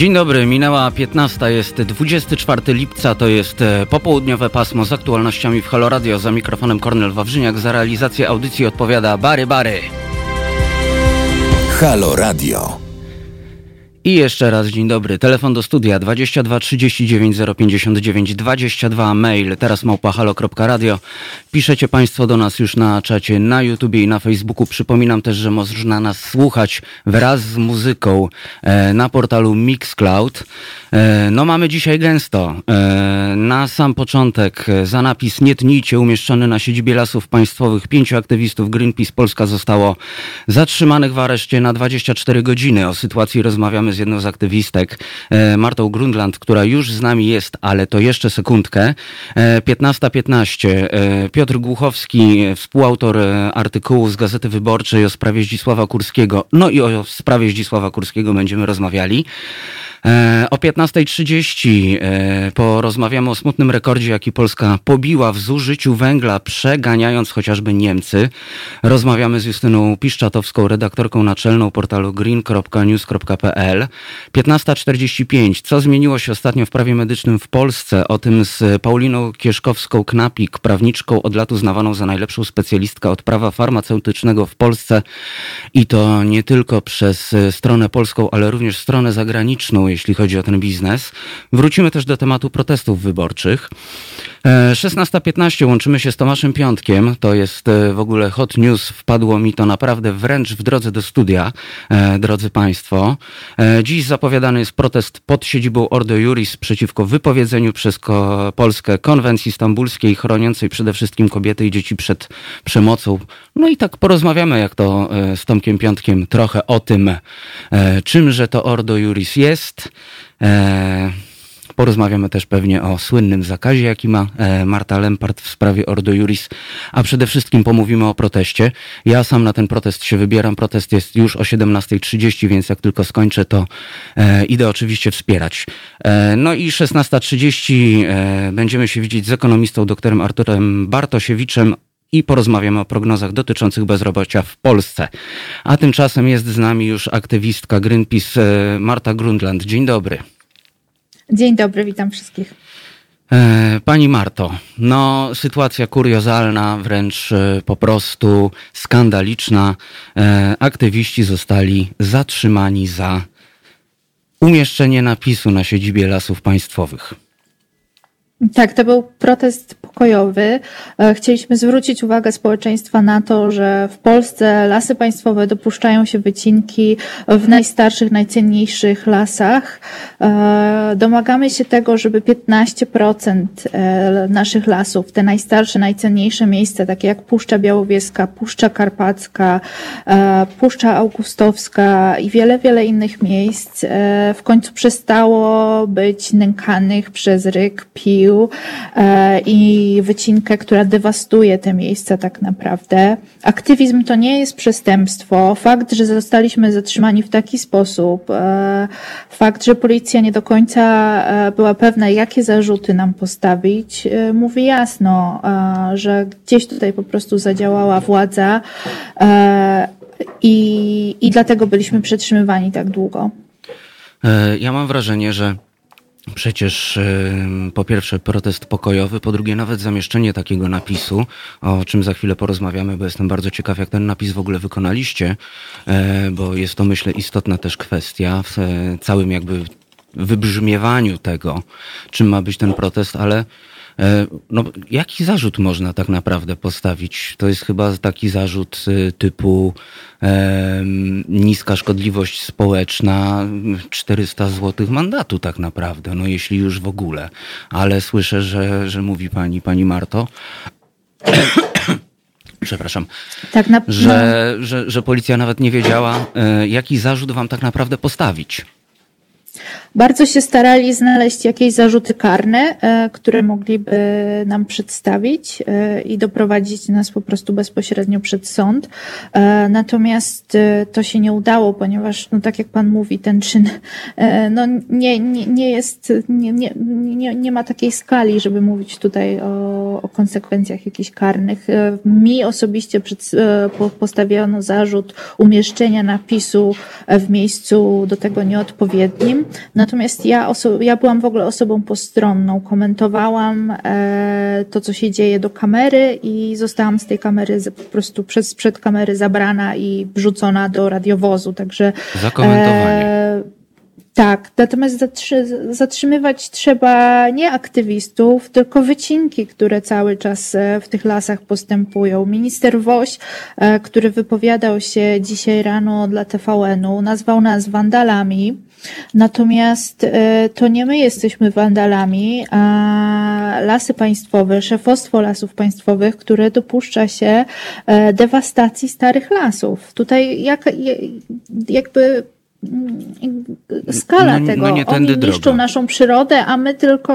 Dzień dobry, minęła 15, jest 24 lipca, to jest e, popołudniowe pasmo z aktualnościami w Halo Radio. Za mikrofonem Kornel Wawrzyniak, za realizację audycji odpowiada Bary Bary. Halo Radio. I jeszcze raz dzień dobry. Telefon do studia 22 39 059 22 mail teraz małpahalo.radio. Piszecie Państwo do nas już na czacie na YouTubie i na Facebooku. Przypominam też, że można nas słuchać wraz z muzyką e, na portalu Mixcloud. E, no mamy dzisiaj gęsto. E, na sam początek e, za napis Nie tnijcie umieszczony na siedzibie Lasów Państwowych pięciu aktywistów Greenpeace Polska zostało zatrzymanych w areszcie na 24 godziny. O sytuacji rozmawiamy z jedną z aktywistek, e, Martą Grundland, która już z nami jest, ale to jeszcze sekundkę. 15.15. E, Piotr Głuchowski, współautor artykułu z Gazety Wyborczej o sprawie Zdzisława Kurskiego. No i o sprawie Zdzisława Kurskiego będziemy rozmawiali. E, o 15.30 e, porozmawiamy o smutnym rekordzie, jaki Polska pobiła w zużyciu węgla, przeganiając chociażby Niemcy. Rozmawiamy z Justyną Piszczatowską, redaktorką naczelną portalu green.news.pl. 15.45. Co zmieniło się ostatnio w prawie medycznym w Polsce? O tym z Pauliną Kieszkowską-Knapik, prawniczką od lat uznawaną za najlepszą specjalistkę od prawa farmaceutycznego w Polsce. I to nie tylko przez stronę polską, ale również stronę zagraniczną jeśli chodzi o ten biznes. Wrócimy też do tematu protestów wyborczych. 16.15 e, łączymy się z Tomaszem Piątkiem. To jest e, w ogóle hot news. Wpadło mi to naprawdę wręcz w drodze do studia, e, drodzy Państwo. Dziś zapowiadany jest protest pod siedzibą Ordo Juris przeciwko wypowiedzeniu przez Polskę konwencji stambulskiej chroniącej przede wszystkim kobiety i dzieci przed przemocą. No i tak porozmawiamy, jak to z Tomkiem Piątkiem, trochę o tym, czymże to Ordo Juris jest. Porozmawiamy też pewnie o słynnym zakazie, jaki ma e, Marta Lempart w sprawie Ordo Juris, a przede wszystkim pomówimy o proteście. Ja sam na ten protest się wybieram. Protest jest już o 17.30, więc jak tylko skończę, to e, idę oczywiście wspierać. E, no i 16.30 e, będziemy się widzieć z ekonomistą doktorem Arturem Bartosiewiczem i porozmawiamy o prognozach dotyczących bezrobocia w Polsce. A tymczasem jest z nami już aktywistka Greenpeace Marta Grundland. Dzień dobry. Dzień dobry, witam wszystkich. E, pani Marto, no sytuacja kuriozalna, wręcz e, po prostu skandaliczna. E, aktywiści zostali zatrzymani za umieszczenie napisu na siedzibie lasów państwowych. Tak, to był protest pokojowy. E, chcieliśmy zwrócić uwagę społeczeństwa na to, że w Polsce lasy państwowe dopuszczają się wycinki w najstarszych, najcenniejszych lasach. E, domagamy się tego, żeby 15% e, naszych lasów, te najstarsze, najcenniejsze miejsca, takie jak Puszcza Białowieska, Puszcza Karpacka, Puszcza Augustowska i wiele, wiele innych miejsc w końcu przestało być nękanych przez ryk, pił, E, i wycinkę, która dewastuje te miejsca tak naprawdę. Aktywizm to nie jest przestępstwo. Fakt, że zostaliśmy zatrzymani w taki sposób, e, fakt, że policja nie do końca e, była pewna, jakie zarzuty nam postawić, mówi jasno, że gdzieś tutaj po prostu zadziałała władza i, i dlatego byliśmy przetrzymywani tak długo. Ja mam wrażenie, że Przecież po pierwsze protest pokojowy, po drugie nawet zamieszczenie takiego napisu, o czym za chwilę porozmawiamy, bo jestem bardzo ciekaw, jak ten napis w ogóle wykonaliście, e, bo jest to myślę istotna też kwestia w e, całym jakby wybrzmiewaniu tego, czym ma być ten protest, ale no, jaki zarzut można tak naprawdę postawić? To jest chyba taki zarzut y, typu e, niska szkodliwość społeczna, 400 zł mandatu tak naprawdę, no jeśli już w ogóle. Ale słyszę, że, że mówi pani, pani Marto, przepraszam, tak na... że, że, że policja nawet nie wiedziała, e, jaki zarzut wam tak naprawdę postawić. Bardzo się starali znaleźć jakieś zarzuty karne, e, które mogliby nam przedstawić e, i doprowadzić nas po prostu bezpośrednio przed sąd. E, natomiast to się nie udało, ponieważ, no tak jak Pan mówi, ten czyn no, nie, nie, nie jest, nie, nie, nie, nie ma takiej skali, żeby mówić tutaj o, o konsekwencjach jakichś karnych. Mi osobiście przed, postawiono zarzut umieszczenia napisu w miejscu do tego nieodpowiednim. Natomiast ja, oso- ja byłam w ogóle osobą postronną. Komentowałam e, to, co się dzieje do kamery i zostałam z tej kamery z, po prostu przez przed kamery zabrana i wrzucona do radiowozu. Także Za komentowanie. E, tak, natomiast zatrzy- zatrzymywać trzeba nie aktywistów, tylko wycinki, które cały czas e, w tych lasach postępują. Minister Woś, e, który wypowiadał się dzisiaj rano dla TVN-u, nazwał nas wandalami. Natomiast e, to nie my jesteśmy wandalami, a lasy państwowe, szefostwo lasów państwowych, które dopuszcza się e, dewastacji starych lasów. Tutaj jak, jakby skala No- no tego. nie tędy Oni niszczą droga. naszą przyrodę, a my tylko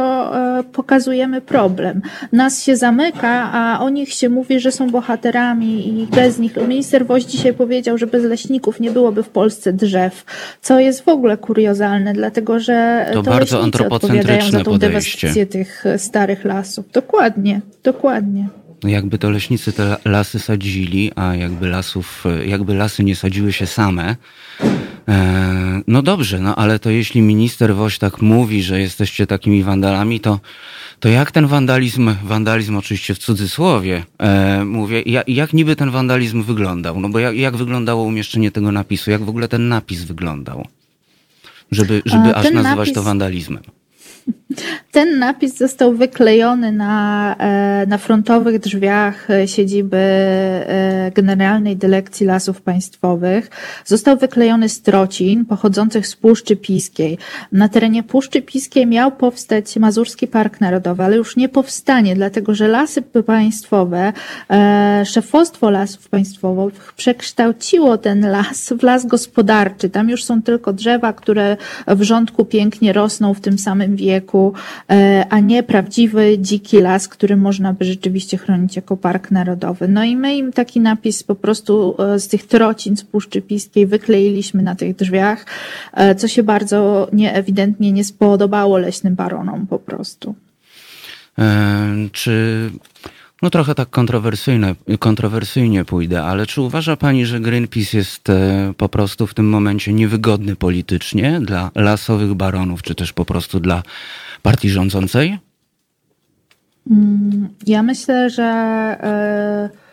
e, pokazujemy problem. Nas się zamyka, a o nich się mówi, że są bohaterami i bez nich. Minister Woś dzisiaj powiedział, że bez leśników nie byłoby w Polsce drzew, co jest w ogóle kuriozalne, dlatego że To to, bardzo antropocentryczne odpowiadają za tą podejście. dewastację tych e, starych lasów. Dokładnie, dokładnie. No jakby to leśnicy te lasy sadzili, a jakby lasów, jakby lasy nie sadziły się same. E, no dobrze, no ale to jeśli minister Woś tak mówi, że jesteście takimi wandalami, to, to jak ten wandalizm, wandalizm oczywiście w cudzysłowie, e, mówię, jak, jak niby ten wandalizm wyglądał? No bo jak, jak wyglądało umieszczenie tego napisu? Jak w ogóle ten napis wyglądał? Żeby, żeby aż nazywać to napis- wandalizmem. Ten napis został wyklejony na, e, na frontowych drzwiach e, siedziby e, Generalnej Dyrekcji Lasów Państwowych. Został wyklejony z trocin pochodzących z Puszczy Piskiej. Na terenie Puszczy Piskiej miał powstać Mazurski Park Narodowy, ale już nie powstanie, dlatego że Lasy Państwowe, szefostwo Lasów Państwowych przekształciło ten las w las gospodarczy. Tam już są tylko drzewa, które w rządku pięknie rosną w tym samym wieku, e, a nie prawdziwy dziki las, który można by rzeczywiście chronić jako park narodowy. No i my im taki napis po prostu e, z tych trocin z Puszczy Piskiej wykleiliśmy na tych drzwiach, e, co się bardzo nie, ewidentnie nie spodobało leśnym baronom po prostu. Czy, no trochę tak kontrowersyjne, kontrowersyjnie pójdę, ale czy uważa Pani, że Greenpeace jest e, po prostu w tym momencie niewygodny politycznie dla lasowych baronów, czy też po prostu dla partii rządzącej? Ja myślę, że e,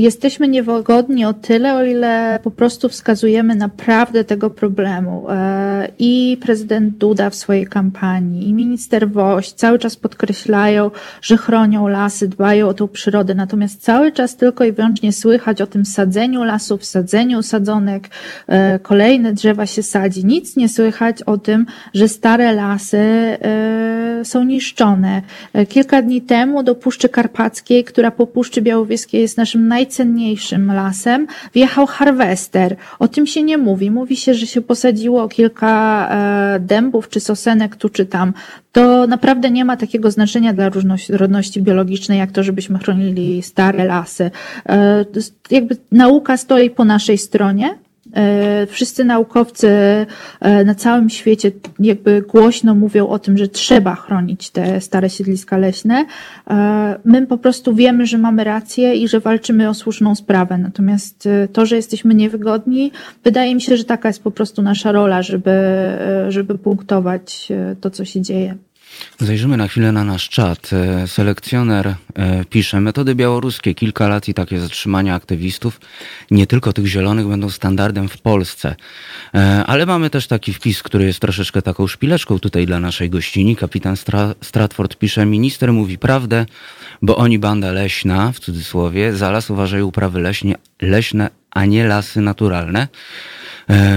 jesteśmy niewygodni o tyle, o ile po prostu wskazujemy na prawdę tego problemu. E, I prezydent Duda w swojej kampanii, i minister Woś cały czas podkreślają, że chronią lasy, dbają o tą przyrodę, natomiast cały czas tylko i wyłącznie słychać o tym sadzeniu lasów, sadzeniu sadzonek, e, kolejne drzewa się sadzi. Nic nie słychać o tym, że stare lasy e, są niszczone. Kilka dni temu do Puszczy Karpackiej, która po Puszczy Białowieskiej jest naszym najcenniejszym lasem, wjechał harwester. O tym się nie mówi. Mówi się, że się posadziło kilka e, dębów czy sosenek tu czy tam. To naprawdę nie ma takiego znaczenia dla różności biologicznej, jak to, żebyśmy chronili stare lasy. E, Jakby nauka stoi po naszej stronie. E, Wszyscy naukowcy e, na całym świecie jakby głośno mówią o tym, że trzeba chronić te stare siedliska leśne. E, My po prostu wiemy, że mamy rację i że walczymy o słuszną sprawę. Natomiast to, że jesteśmy niewygodni, wydaje mi się, że taka jest po prostu nasza rola, żeby, żeby punktować to, co się dzieje. Zajrzymy na chwilę na nasz czat. E, Selekcjoner e, pisze, metody białoruskie, kilka lat i takie zatrzymania aktywistów, nie tylko tych zielonych, będą standardem w Polsce. E, Ale mamy też taki wpis, który jest troszeczkę taką szpileczką tutaj dla naszej gościni. Kapitan Stra- Stratford pisze, minister mówi prawdę, bo oni banda leśna, w cudzysłowie, za las uważają uprawy leśnie, leśne, a nie lasy naturalne.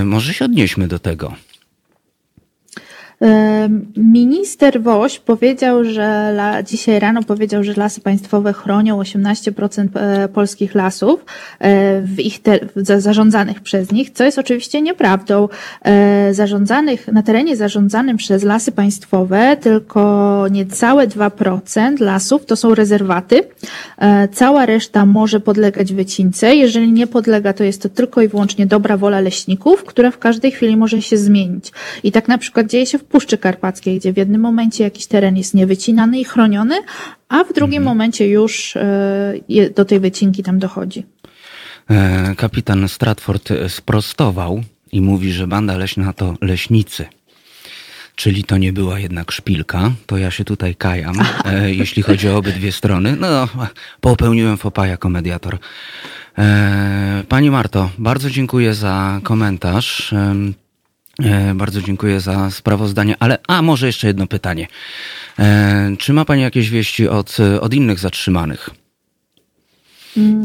Może się odnieśmy do tego. Minister Woś powiedział, że dzisiaj rano powiedział, że lasy państwowe chronią 18% e, polskich lasów e, w ich te, zarządzanych przez nich, co jest oczywiście nieprawdą. E, Zarządzanych na terenie zarządzanym przez lasy państwowe tylko niecałe 2% lasów to są rezerwaty. Cała reszta może podlegać wycince. Jeżeli nie podlega, to jest to tylko i wyłącznie dobra wola leśników, która w każdej chwili może się zmienić. I tak na przykład dzieje się w Puszczy Karpackiej, gdzie w jednym momencie jakiś teren jest niewycinany i chroniony, a w drugim momencie już e, do tej wycinki tam dochodzi. E, Kapitan Stratford sprostował i mówi, że banda leśna to leśnicy. czyli to nie była jednak szpilka, to ja się tutaj kajam, e, jeśli chodzi o obydwie strony. No, popełniłem fopa jako mediator. E, pani Marto, bardzo dziękuję za komentarz. E, bardzo dziękuję za sprawozdanie, ale a może jeszcze jedno pytanie. E, czy ma Pani jakieś wieści od, od innych zatrzymanych?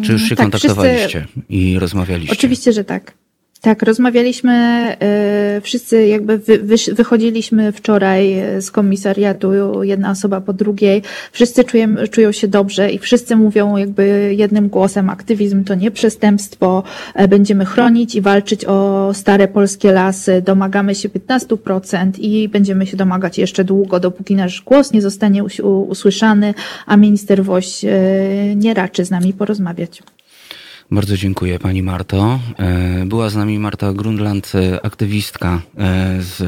Czy już się tak, kontaktowaliście wszyscy... i rozmawialiście? Oczywiście, że tak. Tak, rozmawialiśmy, e, wszyscy jakby wy, wychodziliśmy wczoraj z komisariatu, jedna osoba po drugiej. Wszyscy czują, czują się dobrze i wszyscy mówią jakby jednym głosem, aktywizm to nie przestępstwo, e, będziemy chronić i walczyć o stare polskie lasy, domagamy się 15% i będziemy się domagać jeszcze długo, dopóki nasz głos nie zostanie usłyszany, a minister Woś e, nie raczy z nami porozmawiać. Bardzo dziękuję Pani Marto. E, była z nami Marta Grundland, e, aktywistka e, z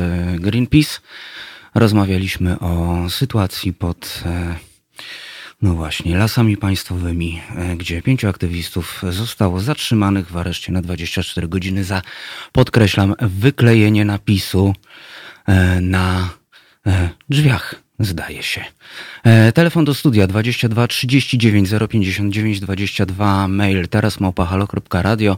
Greenpeace. Rozmawialiśmy o sytuacji pod, no właśnie, lasami państwowymi, gdzie pięciu aktywistów zostało zatrzymanych w areszcie na 24 godziny za, podkreślam, wyklejenie napisu na drzwiach Zdaje się. E, telefon do studia 22 39 059 22, mail teraz małpahalo.radio.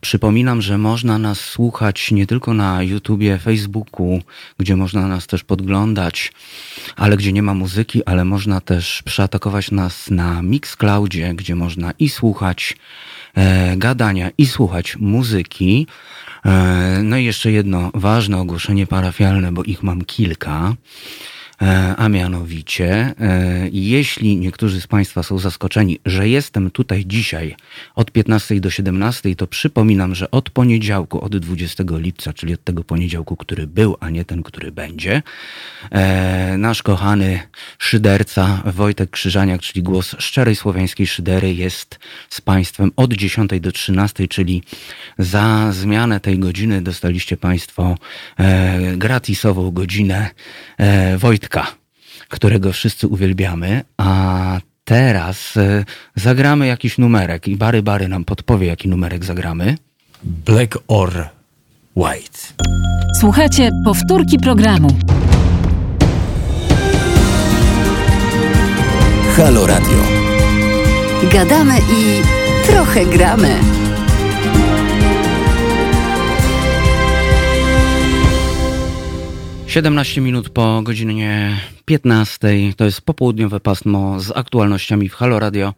Przypominam, że można nas słuchać nie tylko na YouTubie, Facebooku, gdzie można nas też podglądać, ale gdzie nie ma muzyki, ale można też przeatakować nas na Mixcloudzie, gdzie można i słuchać e, gadania, i słuchać muzyki. E, no i jeszcze jedno ważne ogłoszenie parafialne, bo ich mam kilka. E, a mianowicie, e, jeśli niektórzy z Państwa są zaskoczeni, że jestem tutaj dzisiaj od 15 do 17, to przypominam, że od poniedziałku, od 20 lipca, czyli od tego poniedziałku, który był, a nie ten, który będzie, e, nasz kochany szyderca Wojtek Krzyżaniak, czyli głos szczerej słowiańskiej szydery, jest z Państwem od 10 do 13, czyli za zmianę tej godziny dostaliście Państwo gratisową godzinę Wojtka którego wszyscy uwielbiamy, a teraz e, zagramy jakiś numerek i Bary Bary nam podpowie, jaki numerek zagramy. Black or White. Słuchajcie, powtórki programu. Halo Radio. Gadamy i trochę gramy. 17 minut po godzinie 15. To jest popołudniowe pasmo z aktualnościami w Halo Radio.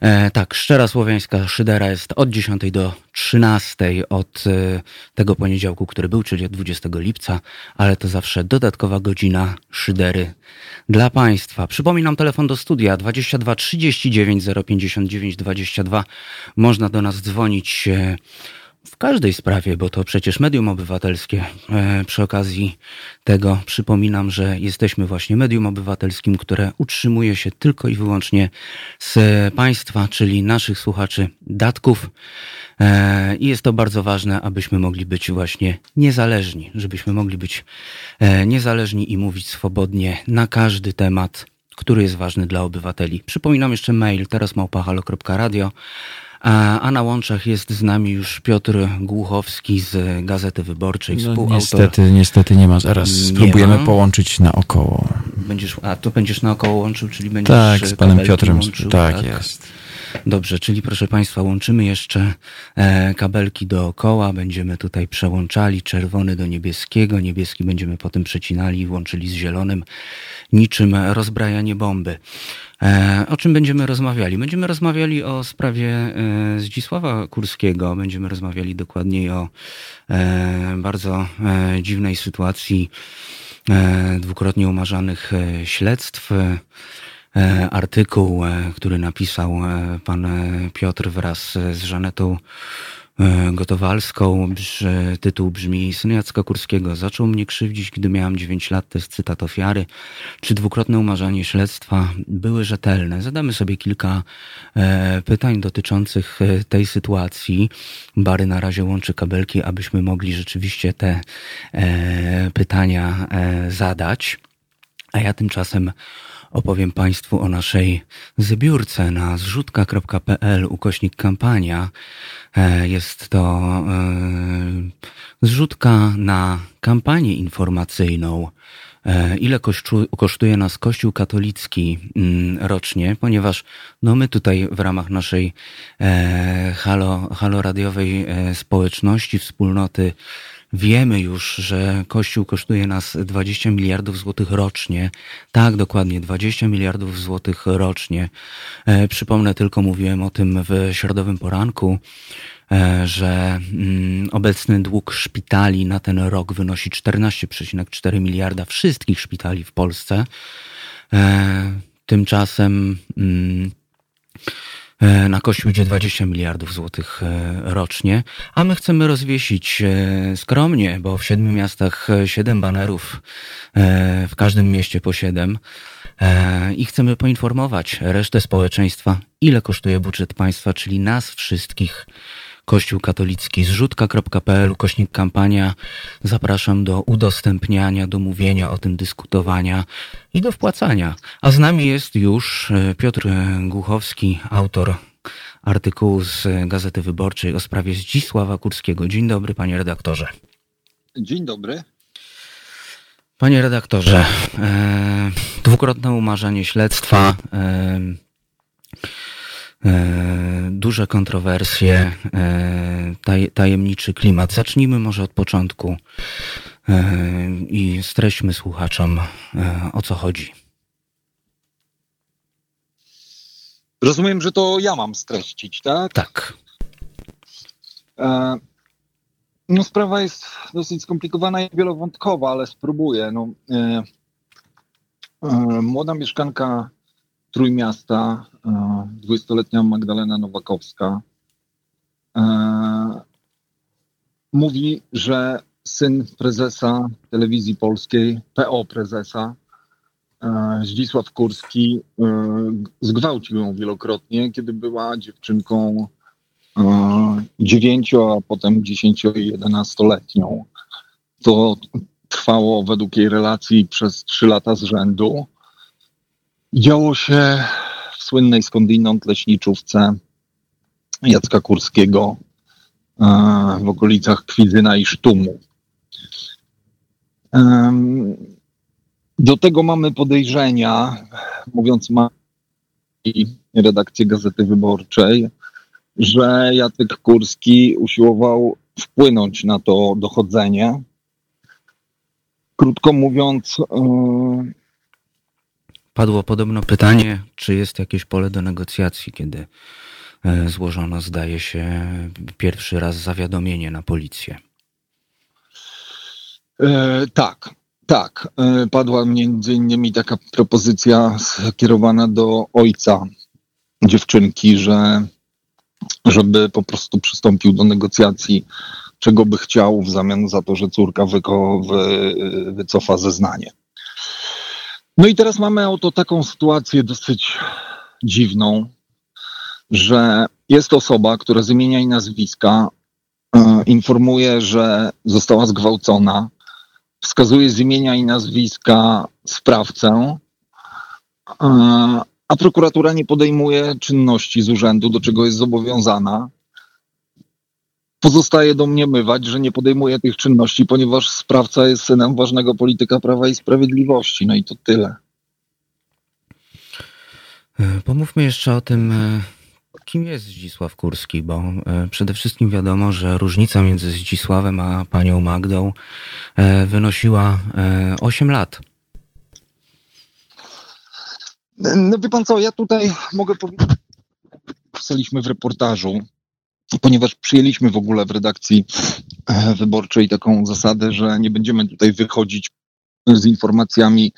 E, tak, szczera słowiańska szydera jest od 10 do 13 od e, tego poniedziałku, który był, czyli od 20 lipca, ale to zawsze dodatkowa godzina szydery dla Państwa. Przypominam telefon do studia 22 39 059 22. Można do nas dzwonić. E, w każdej sprawie, bo to przecież medium obywatelskie. E, przy okazji tego przypominam, że jesteśmy właśnie medium obywatelskim, które utrzymuje się tylko i wyłącznie z państwa, czyli naszych słuchaczy, datków. E, I jest to bardzo ważne, abyśmy mogli być właśnie niezależni, żebyśmy mogli być e, niezależni i mówić swobodnie na każdy temat, który jest ważny dla obywateli. Przypominam jeszcze mail teraz małpahalo.radio a na łączach jest z nami już Piotr Głuchowski z Gazety Wyborczej, no, współautor. Niestety, niestety nie ma. Zaraz spróbujemy ma. połączyć naokoło. Będziesz, a tu będziesz naokoło łączył, czyli będziesz Tak, z panem Piotrem. Łączył, tak, tak, jest. Dobrze, czyli proszę Państwa, łączymy jeszcze e, kabelki dookoła, będziemy tutaj przełączali czerwony do niebieskiego, niebieski będziemy potem przecinali i łączyli z zielonym, niczym rozbrajanie bomby. E, o czym będziemy rozmawiali? Będziemy rozmawiali o sprawie e, Zdzisława Kurskiego, będziemy rozmawiali dokładniej o e, bardzo dziwnej sytuacji dwukrotnie umarzanych śledztw. Artykuł, który napisał pan Piotr wraz z Żanetą E, Gotowalską. Tytuł brzmi Syn Jacka Kurskiego zaczął mnie krzywdzić, gdy miałam 9 lat. To jest cytat ofiary. Czy dwukrotne umarzanie śledztwa były rzetelne? Zadamy sobie kilka e, pytań dotyczących e, tej sytuacji. Bary na razie łączy kabelki, abyśmy mogli rzeczywiście te pytania zadać. A ja tymczasem opowiem Państwu o naszej zbiórce na zrzutka.pl ukośnik kampania. E, jest to e, zrzutka na kampanię informacyjną. E, ile kosztuje nas Kościół katolicki mm, rocznie, ponieważ no my tutaj w ramach naszej halo, halo radiowej społeczności, wspólnoty Wiemy już, że Kościół kosztuje nas 20 miliardów złotych rocznie. Tak, dokładnie, 20 miliardów złotych rocznie. E, przypomnę tylko, mówiłem o tym w środowym poranku, e, że mm, obecny dług szpitali na ten rok wynosi 14,4 miliarda wszystkich szpitali w Polsce. E, tymczasem mm, na Kościół idzie 20 miliardów złotych e, rocznie, a my chcemy rozwiesić e, skromnie, bo w siedmiu miastach siedem banerów, w każdym mieście po siedem i chcemy poinformować resztę społeczeństwa, ile kosztuje budżet państwa, czyli nas wszystkich, Kościół katolicki. Zrzutka.pl, kośnik kampania. Zapraszam do udostępniania, do mówienia o tym, dyskutowania i do wpłacania. A z nami jest już e, Piotr Głuchowski, autor artykułu z Gazety Wyborczej o sprawie Zdzisława Kurskiego. Dzień dobry, panie redaktorze. Dzień dobry. Panie redaktorze, e, dwukrotne umarzanie śledztwa, e, E, duże kontrowersje, e, taj, tajemniczy klimat. Zacznijmy może od początku e, i streśćmy słuchaczom, o co chodzi. Rozumiem, że to ja mam streścić, tak? Tak. No, sprawa jest dosyć skomplikowana i wielowątkowa, ale spróbuję. No, młoda mieszkanka Trójmiasta, 20-letnia Magdalena Nowakowska, e, mówi, że syn prezesa telewizji polskiej, PO prezesa, e, Zdzisław Kurski, e, zgwałcił ją wielokrotnie, kiedy była dziewczynką dziewięcio, a potem dziesięcio i jedenastoletnią. To trwało według jej relacji przez trzy lata z rzędu. Działo się w słynnej skądinąd leśniczówce Jacka Kurskiego e, w okolicach Kwidzyna i Sztumu. Do tego mamy podejrzenia, mówiąc ma redakcję Gazety Wyborczej, że Jacek Kurski usiłował wpłynąć na to dochodzenie. Krótko mówiąc, e, Padło podobno pytanie, czy jest jakieś pole do negocjacji, kiedy e, złożono, zdaje się, pierwszy raz zawiadomienie na policję. E, tak, tak. E, padła między innymi taka propozycja skierowana do ojca dziewczynki, że żeby po prostu przystąpił do negocjacji, czego by chciał w zamian za to, że córka wyko, wy, wycofa zeznanie. No i teraz mamy oto taką sytuację dosyć dziwną, że jest osoba, która z imienia i nazwiska e, informuje, że została zgwałcona, wskazuje z imienia i nazwiska sprawcę, e, a prokuratura nie podejmuje czynności z urzędu, do czego jest zobowiązana pozostaje domniemywać, że nie podejmuje tych czynności, ponieważ sprawca jest synem ważnego polityka Prawa i Sprawiedliwości. No i to tyle. E, pomówmy jeszcze o tym, e, kim jest Zdzisław Kurski, bo e, przede wszystkim wiadomo, że różnica między Zdzisławem a panią Magdą wynosiła 8 lat. No wie pan co, ja tutaj mogę powiedzieć, pisaliśmy w reportażu, ponieważ przyjęliśmy w ogóle w redakcji e, wyborczej taką zasadę, że nie będziemy tutaj wychodzić z informacjami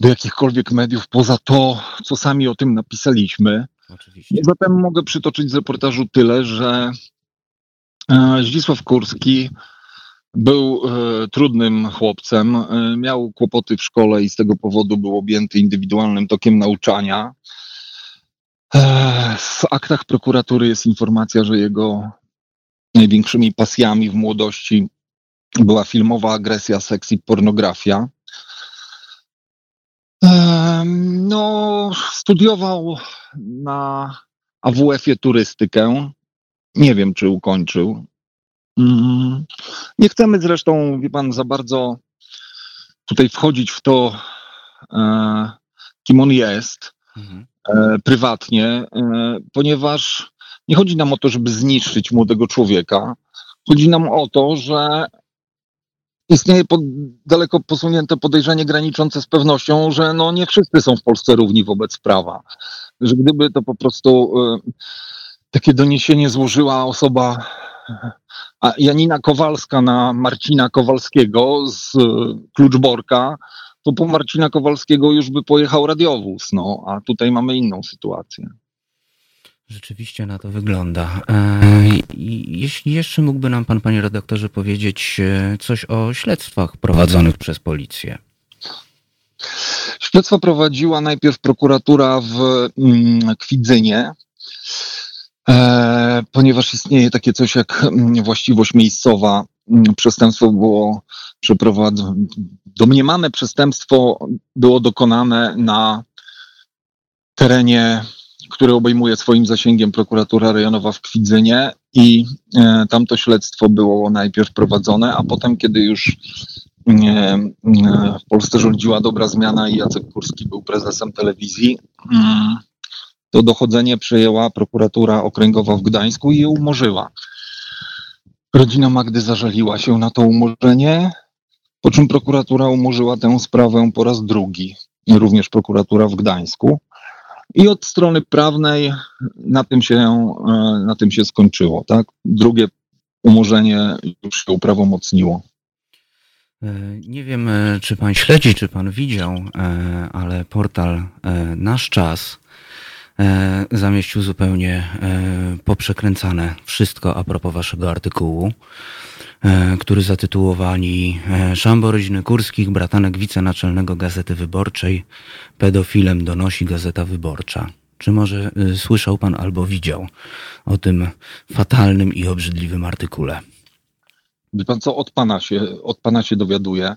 do jakichkolwiek mediów poza to, co sami o tym napisaliśmy. Oczywiście. Zatem mogę przytoczyć z reportażu tyle, że e, Zdzisław Kurski był e, trudnym chłopcem, miał kłopoty w szkole i z tego powodu był objęty indywidualnym tokiem nauczania. W aktach prokuratury jest informacja, że jego największymi pasjami w młodości była filmowa agresja, seks i pornografia. No, studiował na AWF-ie turystykę. Nie wiem, czy ukończył. Mm, nie chcemy zresztą, wie pan, za bardzo tutaj wchodzić w to, e, kim on jest mhm. E, prywatnie, e, ponieważ nie chodzi nam o to, żeby zniszczyć młodego człowieka. Chodzi nam o to, że istnieje pod, daleko posunięte podejrzenie graniczące z pewnością, że no nie wszyscy są w Polsce równi wobec prawa. Że gdyby to po prostu y, takie doniesienie złożyła osoba Janina Kowalska na Marcina Kowalskiego z Kluczborka, to po Marcina Kowalskiego już by pojechał radiowóz, no, a tutaj mamy inną sytuację. Rzeczywiście na to wygląda. E, jeśli jeszcze mógłby nam pan, panie redaktorze, powiedzieć e, coś o śledztwach prowadzonych przez policję. Śledztwo prowadziła najpierw prokuratura w mm, Kwidzynie, e, ponieważ istnieje takie coś jak mm, właściwość miejscowa. Przestępstwo było przeprowadzone, domniemane przestępstwo było dokonane na terenie które obejmuje swoim zasięgiem prokuratura rejonowa w Kwidzynie i e, tam to śledztwo było najpierw prowadzone, a potem, kiedy już e, e, w Polsce rządziła dobra zmiana i Jacek Kurski był prezesem telewizji, mm, to dochodzenie przejęła prokuratura okręgowa w Gdańsku i je umorzyła. Rodzina Magdy zażaliła się na to umorzenie, po czym prokuratura umorzyła tę sprawę po raz drugi, również prokuratura w Gdańsku. I od strony prawnej na tym się, e, na tym się skończyło. Tak? Drugie umorzenie już się uprawomocniło. E, nie wiem, e, czy pan śledzi, czy pan widział, ale portal Nasz Czas zamieścił zupełnie poprzekręcane wszystko a propos waszego artykułu. E, który zatytułowali e, Szambo rodziny Kurskich, bratanek wicenaczelnego Gazety Wyborczej, pedofilem donosi Gazeta Wyborcza. Czy może e, słyszał pan albo widział o tym fatalnym i obrzydliwym artykule? Wie pan co, od pana się, od pana się dowiaduję.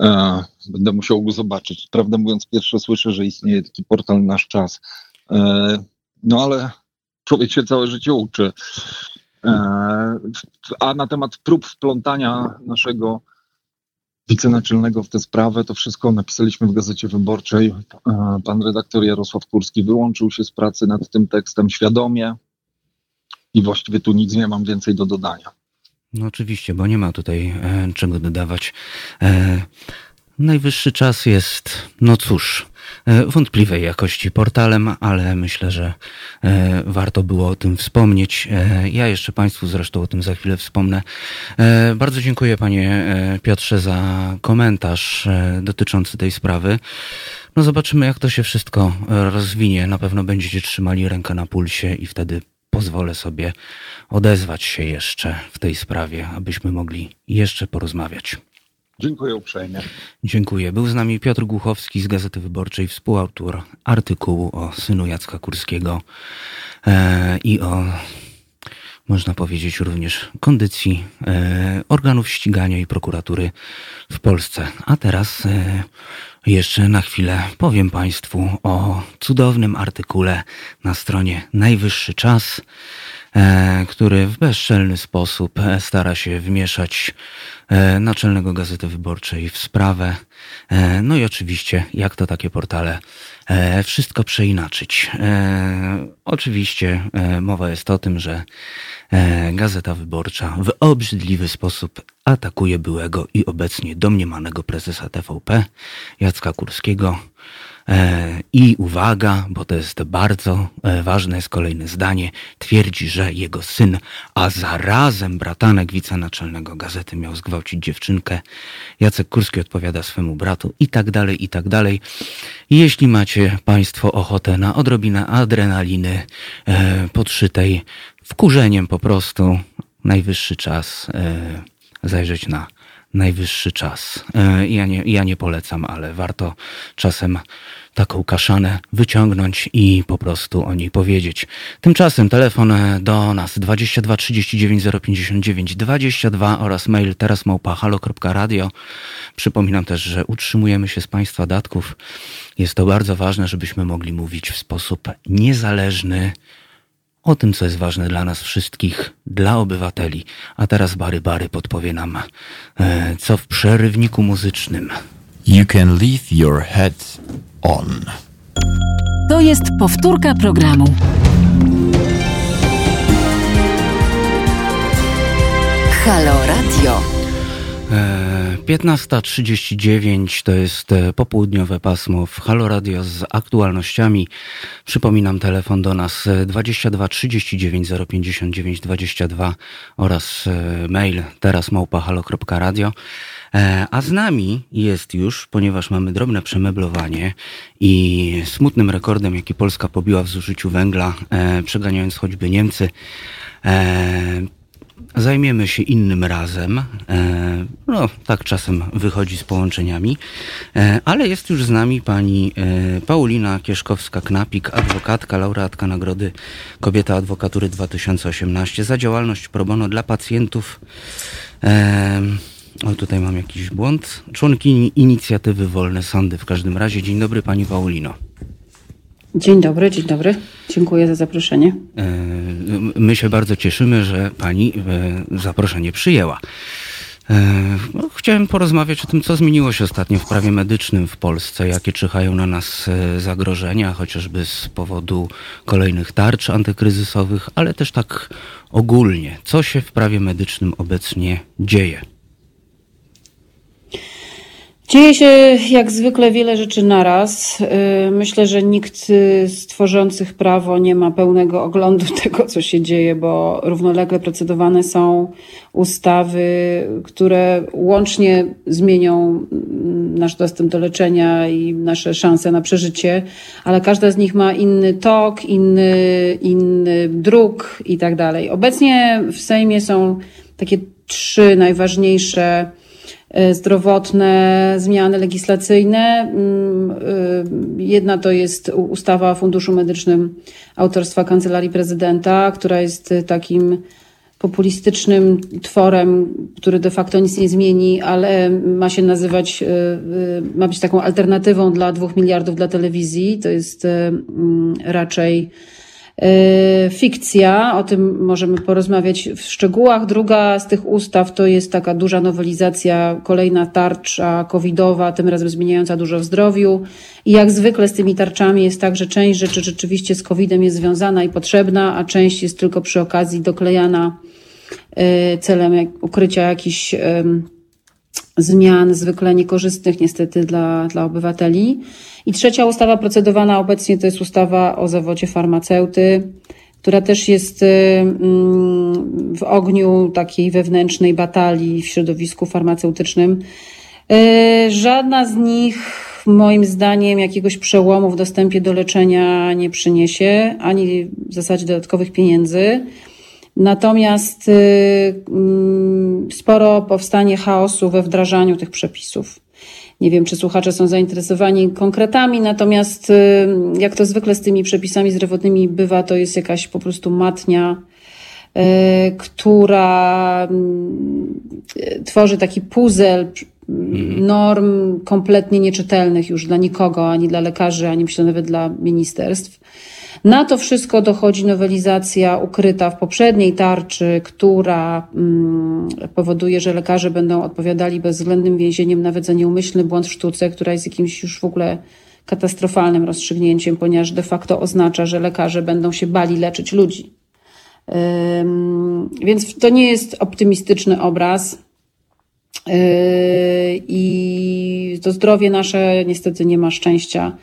E, będę musiał go zobaczyć. Prawdę mówiąc, pierwsze słyszę, że istnieje taki portal Nasz Czas. E, no ale człowiek się całe życie uczy. E, a na temat prób wplątania naszego wicenaczelnego w tę sprawę, to wszystko napisaliśmy w Gazecie Wyborczej. E, pan redaktor Jarosław Kurski wyłączył się z pracy nad tym tekstem świadomie i właściwie tu nic nie mam więcej do dodania. No oczywiście, bo nie ma tutaj czego dodawać. Najwyższy czas jest, no cóż, wątpliwej jakości portalem, ale myślę, że e, warto było o tym wspomnieć. E, ja jeszcze Państwu zresztą o tym za chwilę wspomnę. Bardzo dziękuję Panie Piotrze za komentarz dotyczący tej sprawy. No zobaczymy, jak to się wszystko rozwinie. Na pewno będziecie trzymali rękę na pulsie i wtedy pozwolę sobie odezwać się jeszcze w tej sprawie, abyśmy mogli jeszcze porozmawiać. Dziękuję uprzejmie. Dziękuję. Był z nami Piotr Głuchowski z Gazety Wyborczej, współautor artykułu o synu Jacka Kurskiego e, i o, można powiedzieć, również kondycji e, organów ścigania i prokuratury w Polsce. A teraz e, jeszcze na chwilę powiem Państwu o cudownym artykule na stronie Najwyższy Czas. E, który w bezczelny sposób e, stara się wmieszać e, Naczelnego Gazety Wyborczej w sprawę. No i oczywiście, jak to takie portale, wszystko przeinaczyć. Oczywiście mowa jest o tym, że Gazeta Wyborcza w obrzydliwy sposób atakuje byłego i obecnie domniemanego prezesa TVP Jacka Kurskiego I uwaga, bo to jest bardzo e, ważne, jest kolejne zdanie, twierdzi, że jego syn, a zarazem bratanek wicenaczelnego gazety miał zgwałcić dziewczynkę. Jacek Kurski odpowiada swemu bratu i tak dalej, i tak dalej. Jeśli macie Państwo ochotę na odrobinę adrenaliny e, podszytej wkurzeniem po prostu, najwyższy czas zajrzeć na najwyższy czas. E, ja nie, ja nie polecam, ale warto czasem taką kaszanę wyciągnąć i po prostu o niej powiedzieć. Tymczasem telefon do nas 22 39 059 22 oraz mail teraz małpa.halo.radio. Przypominam też, że utrzymujemy się z Państwa datków. Jest to bardzo ważne, żebyśmy mogli mówić w sposób niezależny o tym, co jest ważne dla nas wszystkich, dla obywateli. A teraz Bary Bary podpowie nam, e, co w przerywniku muzycznym. You can leave your head on. To jest powtórka programu. Halo Radio. 15.39 to jest e, popołudniowe pasmo w Halo Radio z aktualnościami. Przypominam telefon do nas 22 39 059 22 oraz e, mail teraz małpa halo.radio. E, a z nami jest już, ponieważ mamy drobne przemeblowanie i smutnym rekordem, jaki Polska pobiła w zużyciu węgla, przeganiając choćby Niemcy, Zajmiemy się innym razem. E, no, tak czasem wychodzi z połączeniami, e, ale jest już z nami pani e, Paulina Kieszkowska-Knapik, adwokatka, laureatka Nagrody Kobieta Adwokatury 2018 za działalność pro bono dla pacjentów. O, tutaj mam jakiś błąd. Członkini inicjatywy Wolne Sądy w każdym razie. Dzień dobry pani Paulino. Dzień dobry, dzień dobry. Dziękuję za zaproszenie. E, my się bardzo cieszymy, że pani e, zaproszenie przyjęła. E, no, chciałem porozmawiać o tym, co zmieniło się ostatnio w prawie medycznym w Polsce, jakie czyhają na nas zagrożenia, chociażby z powodu kolejnych tarcz antykryzysowych, ale też tak ogólnie. Co się w prawie medycznym obecnie dzieje? Dzieje się jak zwykle wiele rzeczy naraz. Y, myślę, że nikt z tworzących prawo nie ma pełnego oglądu tego, co się dzieje, bo równolegle procedowane są ustawy, które łącznie zmienią mm, nasz dostęp do leczenia i nasze szanse na przeżycie, ale każda z nich ma inny tok, inny, inny druk i tak dalej. Obecnie w Sejmie są takie trzy najważniejsze zdrowotne zmiany legislacyjne. Mm, e, jedna to jest ustawa o Funduszu Medycznym autorstwa Kancelarii Prezydenta, która jest takim populistycznym tworem, który de facto nic nie zmieni, ale ma się nazywać, e, ma być taką alternatywą dla dwóch miliardów dla telewizji. To jest mm, raczej E, fikcja, o tym możemy porozmawiać w szczegółach. Druga z tych ustaw to jest taka duża nowelizacja, kolejna tarcza covidowa, tym razem zmieniająca dużo w zdrowiu. I jak zwykle z tymi tarczami jest tak, że część rzeczy rzeczywiście z covidem jest związana i potrzebna, a część jest tylko przy okazji doklejana e, celem ukrycia jakichś zmian zwykle niekorzystnych niestety dla, dla obywateli. I trzecia ustawa procedowana obecnie to jest ustawa o zawodzie farmaceuty, która też jest y, mm, w ogniu takiej wewnętrznej batalii w środowisku farmaceutycznym. Y, żadna z nich moim zdaniem jakiegoś przełomu w dostępie do leczenia nie przyniesie, ani w zasadzie dodatkowych pieniędzy. Natomiast y, mm, sporo powstanie chaosu we wdrażaniu tych przepisów. Nie wiem, czy słuchacze są zainteresowani konkretami, natomiast y, jak to zwykle z tymi przepisami zdrowotnymi bywa, to jest jakaś po prostu matnia, y, która mm, tworzy taki puzzle mhm. norm kompletnie nieczytelnych już dla nikogo, ani dla lekarzy, ani myślę nawet dla ministerstw. Na to wszystko dochodzi nowelizacja ukryta w poprzedniej tarczy, która mm, powoduje, że lekarze będą odpowiadali bezwzględnym więzieniem nawet za nieumyślny błąd w sztuce, która jest jakimś już w ogóle katastrofalnym rozstrzygnięciem, ponieważ de facto oznacza, że lekarze będą się bali leczyć ludzi. Więc to nie jest optymistyczny obraz. Yy, I to zdrowie nasze niestety nie ma szczęścia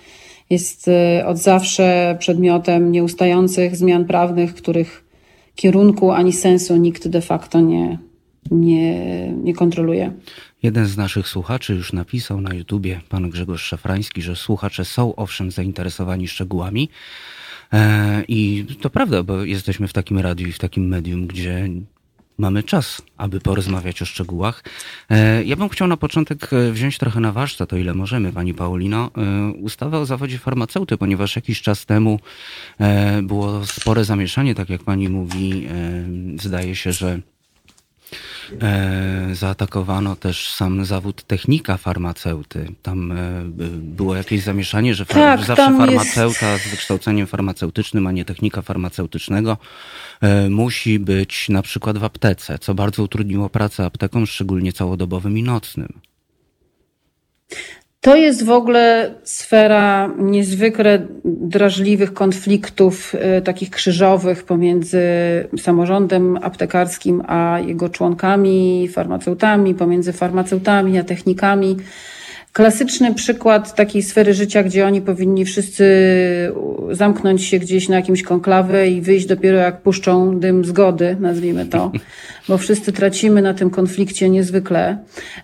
jest y, od zawsze przedmiotem nieustających zmian prawnych, których kierunku ani sensu nikt de facto nie, nie, nie kontroluje. Jeden z naszych słuchaczy już napisał na YouTubie, pan Grzegorz Szafrański, że słuchacze są owszem zainteresowani szczegółami. E, I to prawda, bo jesteśmy w takim radiu i w takim medium, gdzie mamy czas, aby porozmawiać o szczegółach. E, ja bym chciał na początek e, wziąć trochę na warsztat, o ile możemy, pani Paulino, e, ustawę o zawodzie farmaceuty, ponieważ jakiś czas temu było spore zamieszanie, tak jak pani mówi. Zdaje się, że zaatakowano też sam zawód technika farmaceuty. Tam e, było jakieś zamieszanie, że tak, zawsze farmaceuta jest... z wykształceniem farmaceutycznym, a nie technika farmaceutycznego e, musi być na przykład w aptece, co bardzo utrudniło pracę aptekom, szczególnie całodobowym i nocnym. To jest w ogóle sfera niezwykle drażliwych konfliktów, y, takich krzyżowych pomiędzy samorządem aptekarskim a jego członkami, farmaceutami, pomiędzy farmaceutami a technikami. Klasyczny przykład takiej sfery życia, gdzie oni powinni wszyscy zamknąć się gdzieś na jakimś konklawie i wyjść dopiero jak puszczą dym zgody, nazwijmy to, bo wszyscy tracimy na tym konflikcie niezwykle.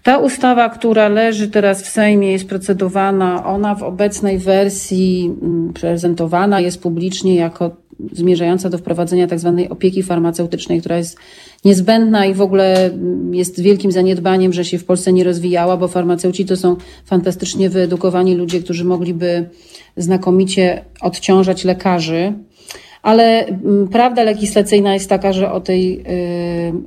Ta ustawa, która leży teraz w Sejmie, jest procedowana, ona w obecnej wersji mm, prezentowana jest publicznie jako zmierzająca do wprowadzenia tak zwanej opieki farmaceutycznej, która jest niezbędna i w ogóle jest wielkim zaniedbaniem, że się w Polsce nie rozwijała, bo farmaceuci to są fantastycznie wyedukowani ludzie, którzy mogliby znakomicie odciążać lekarzy. Ale mm, prawda legislacyjna jest taka, że o tej y,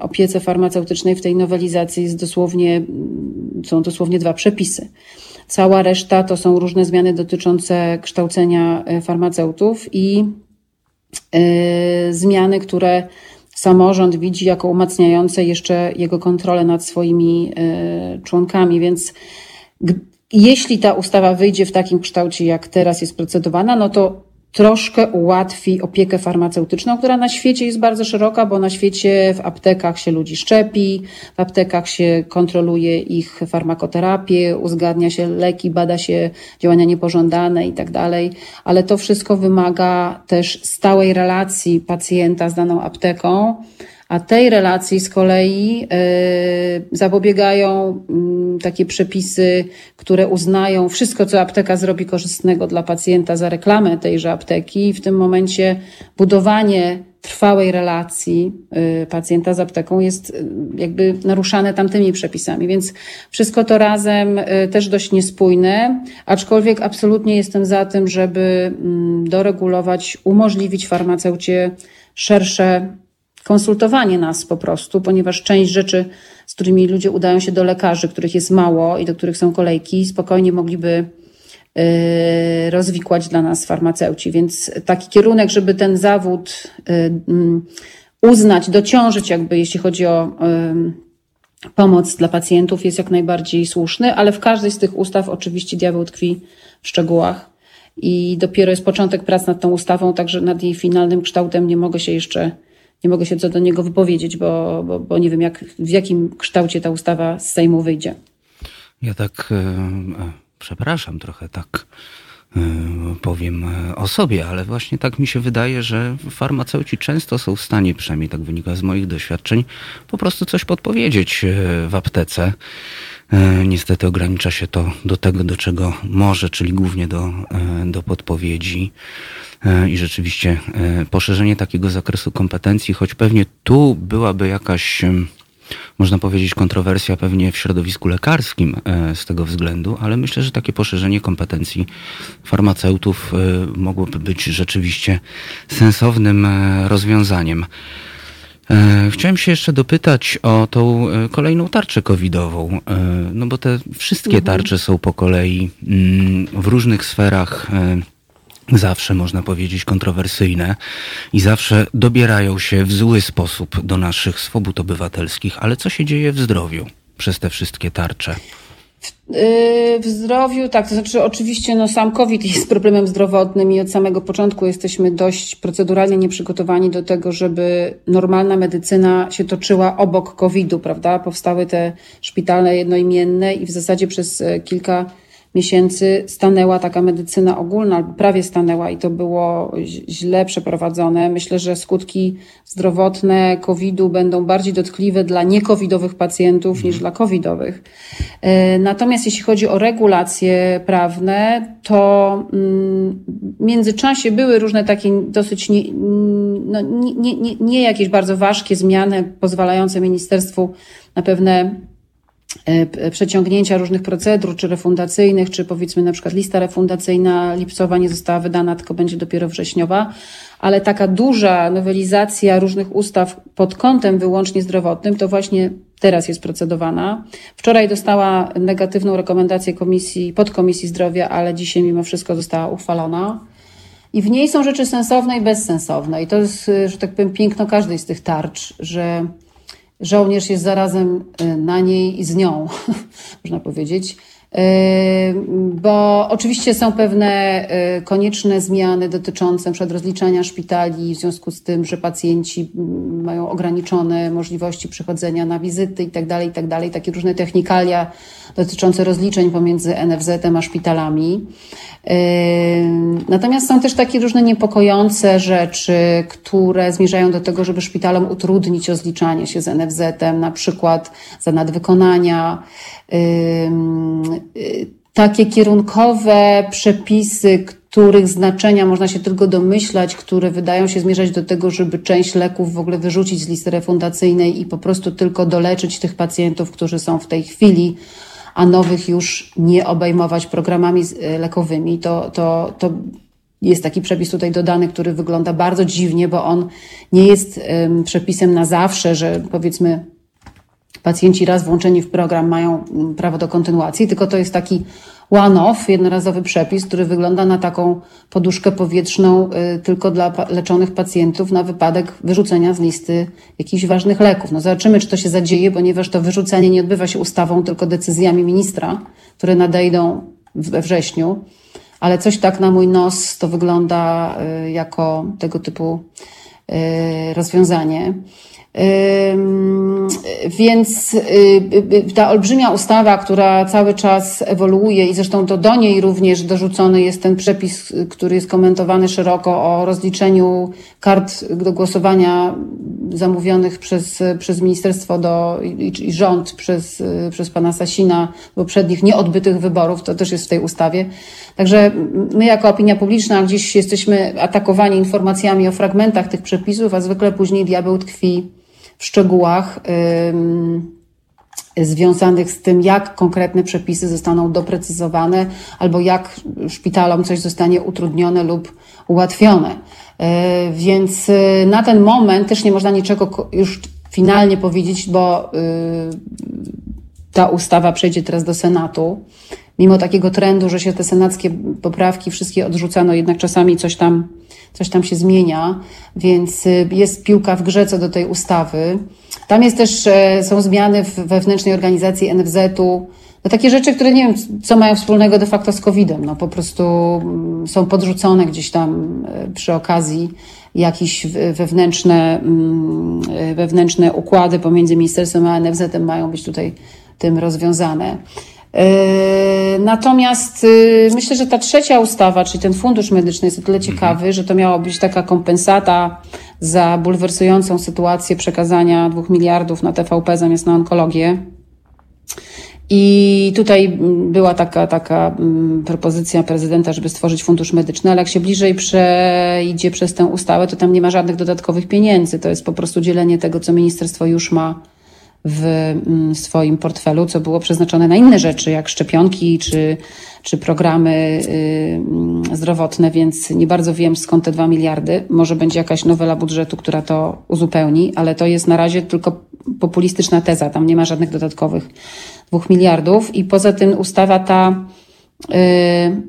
opiece farmaceutycznej w tej nowelizacji jest dosłownie, mm, są dosłownie dwa przepisy. Cała reszta to są różne zmiany dotyczące kształcenia y, farmaceutów i zmiany, które samorząd widzi jako umacniające jeszcze jego kontrolę nad swoimi e, członkami. Więc jeśli ta ustawa wyjdzie w takim kształcie, jak teraz jest procedowana, no to troszkę ułatwi opiekę farmaceutyczną, która na świecie jest bardzo szeroka, bo na świecie w aptekach się ludzi szczepi, w aptekach się kontroluje ich farmakoterapię, uzgadnia się leki, bada się działania niepożądane i tak dalej, ale to wszystko wymaga też stałej relacji pacjenta z daną apteką, a tej relacji z kolei y, zapobiegają mm, takie przepisy, które uznają wszystko, co apteka zrobi korzystnego dla pacjenta za reklamę tejże apteki i w tym momencie budowanie trwałej relacji y, pacjenta z apteką jest y, jakby naruszane tamtymi przepisami, więc wszystko to razem też dość niespójne, aczkolwiek absolutnie jestem za tym, żeby mm, doregulować, umożliwić farmaceucie szersze konsultowanie nas po prostu, ponieważ część rzeczy, z którymi ludzie udają się do lekarzy, których jest mało i do których są kolejki, spokojnie mogliby y, rozwikłać dla nas farmaceuci. Więc taki kierunek, żeby ten zawód y, mm, uznać, dociążyć jakby, jeśli chodzi o y, pomoc dla pacjentów jest jak najbardziej słuszny, ale w każdej z tych ustaw oczywiście diabeł tkwi w szczegółach i dopiero jest początek prac nad tą ustawą, także nad jej finalnym kształtem nie mogę się jeszcze nie mogę się co do niego wypowiedzieć, bo, bo, bo nie wiem, jak, w jakim kształcie ta ustawa z Sejmu wyjdzie. Ja tak, e, e, przepraszam trochę, tak e, powiem o sobie, ale właśnie tak mi się wydaje, że farmaceuci często są w stanie, przynajmniej tak wynika z moich doświadczeń, po prostu coś podpowiedzieć w aptece. Niestety ogranicza się to do tego, do czego może, czyli głównie do, do podpowiedzi. E, i rzeczywiście e, poszerzenie takiego zakresu kompetencji, choć pewnie tu byłaby jakaś można powiedzieć, kontrowersja pewnie w środowisku lekarskim e, z tego względu, ale myślę, że takie poszerzenie kompetencji farmaceutów mogłoby być rzeczywiście sensownym rozwiązaniem. Chciałem się jeszcze dopytać o tą kolejną tarczę covidową, no bo te wszystkie mhm. tarcze są po kolei mm, w różnych sferach zawsze można powiedzieć kontrowersyjne i zawsze dobierają się w zły sposób do naszych swobód obywatelskich. Ale co się dzieje w zdrowiu przez te wszystkie tarcze? W zdrowiu, tak, to znaczy oczywiście no, sam COVID jest problemem zdrowotnym i od samego początku jesteśmy dość proceduralnie nieprzygotowani do tego, żeby normalna medycyna się toczyła obok COVID-u, prawda? Powstały te szpitale jednoimienne i w zasadzie przez e, kilka miesięcy stanęła taka medycyna ogólna, albo prawie stanęła i to było źle przeprowadzone. Myślę, że skutki zdrowotne COVID-u będą bardziej dotkliwe dla niekowidowych pacjentów niż dla covidowych. E, natomiast jeśli chodzi o regulacje prawne, to mm, w międzyczasie były różne takie dosyć nie, no, nie, nie, nie jakieś bardzo ważkie zmiany pozwalające ministerstwu na pewne przeciągnięcia różnych procedur, czy refundacyjnych, czy powiedzmy na przykład lista refundacyjna lipcowa nie została wydana, tylko będzie dopiero wrześniowa, ale taka duża nowelizacja różnych ustaw pod kątem wyłącznie zdrowotnym to właśnie teraz jest procedowana. Wczoraj dostała negatywną rekomendację komisji, podkomisji zdrowia, ale dzisiaj mimo wszystko została uchwalona. I w niej są rzeczy sensowne i bezsensowne. I to jest, że tak powiem, piękno każdej z tych tarcz, że żołnierz jest zarazem y, na niej i z nią, można powiedzieć. Bo oczywiście są pewne y, konieczne zmiany dotyczące przedrozliczania szpitali w związku z tym, że pacjenci mm, mają ograniczone możliwości przychodzenia na wizyty i tak dalej, i tak. Takie różne technikalia dotyczące rozliczeń pomiędzy NFZ-em a szpitalami. Natomiast są też takie różne niepokojące rzeczy, które zmierzają do tego, żeby szpitalom utrudnić rozliczanie się z NFZ-em, na przykład za nadwykonania, takie kierunkowe przepisy, których znaczenia można się tylko domyślać, które wydają się zmierzać do tego, żeby część leków w ogóle wyrzucić z listy refundacyjnej i po prostu tylko doleczyć tych pacjentów, którzy są w tej chwili, a nowych już nie obejmować programami lekowymi. To, to, to jest taki przepis tutaj dodany, który wygląda bardzo dziwnie, bo on nie jest przepisem na zawsze, że powiedzmy pacjenci raz włączeni w program mają prawo do kontynuacji, tylko to jest taki one-off, jednorazowy przepis, który wygląda na taką poduszkę powietrzną y, tylko dla leczonych pacjentów na wypadek wyrzucenia z listy jakichś ważnych leków. No zobaczymy, czy to się zadzieje, ponieważ to wyrzucenie nie odbywa się ustawą, tylko decyzjami ministra, które nadejdą we wrześniu. Ale coś tak na mój nos to wygląda y, jako tego typu y, rozwiązanie. Więc y, y, ta olbrzymia ustawa, która cały czas ewoluuje i zresztą to do niej również dorzucony jest ten przepis, który jest komentowany szeroko o rozliczeniu kart do głosowania zamówionych przez, przez ministerstwo do, i, i rząd przez, przez pana Sasina poprzednich nieodbytych wyborów, to też jest w tej ustawie. Także my jako opinia publiczna gdzieś jesteśmy atakowani informacjami o fragmentach tych przepisów, a zwykle później diabeł tkwi w szczegółach związanych z tym, jak konkretne przepisy zostaną doprecyzowane, albo jak szpitalom coś zostanie utrudnione lub ułatwione. E, więc y, na ten moment też nie można niczego już finalnie powiedzieć, bo y, ta ustawa przejdzie teraz do Senatu. Mimo takiego trendu, że się te senackie poprawki wszystkie odrzucano, jednak czasami coś tam coś tam się zmienia, więc y, jest piłka w grze co do tej ustawy. Tam jest też, e, są zmiany w wewnętrznej organizacji NFZ-u, no takie rzeczy, które nie wiem, co mają wspólnego de facto z COVID-em. No po prostu mm, są podrzucone gdzieś tam e, przy okazji jakieś wewnętrzne, mm, e, wewnętrzne układy pomiędzy ministerstwem a NFZ-em mają być tutaj tym rozwiązane. Yy, natomiast yy, myślę, że ta trzecia ustawa, czyli ten fundusz medyczny jest o tyle mhm. ciekawy, że to miała być taka kompensata za bulwersującą sytuację przekazania dwóch miliardów na TVP zamiast na onkologię. I tutaj była taka, taka mm, propozycja prezydenta, żeby stworzyć fundusz medyczny, ale jak się bliżej przejdzie przez tę ustawę, to tam nie ma żadnych dodatkowych pieniędzy. To jest po prostu dzielenie tego, co ministerstwo już ma w mm, swoim portfelu, co było przeznaczone na inne rzeczy, jak szczepionki czy, czy programy y, zdrowotne, więc nie bardzo wiem skąd te dwa miliardy. Może będzie jakaś nowela budżetu, która to uzupełni, ale to jest na razie tylko populistyczna teza. Tam nie ma żadnych dodatkowych dwóch miliardów i poza tym ustawa ta y,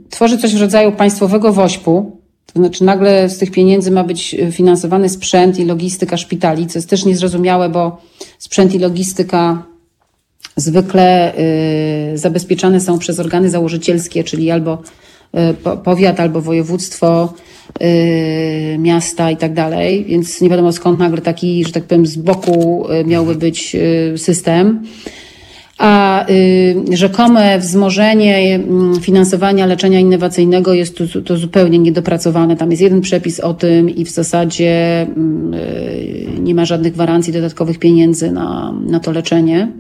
tworzy coś w rodzaju państwowego wośpu, to znaczy nagle z tych pieniędzy ma być e, finansowany sprzęt i logistyka szpitali, co jest też niezrozumiałe, bo sprzęt i logistyka zwykle y, zabezpieczane są przez organy założycielskie, czyli albo y, powiat, albo województwo, miasta i tak dalej, więc nie wiadomo skąd nagle taki, że tak powiem, z boku miałby być system. A y, rzekome wzmożenie y, finansowania leczenia innowacyjnego jest to, to, zupełnie niedopracowane. Tam jest jeden przepis o tym i w zasadzie y, nie ma żadnych gwarancji dodatkowych pieniędzy na, na to leczenie.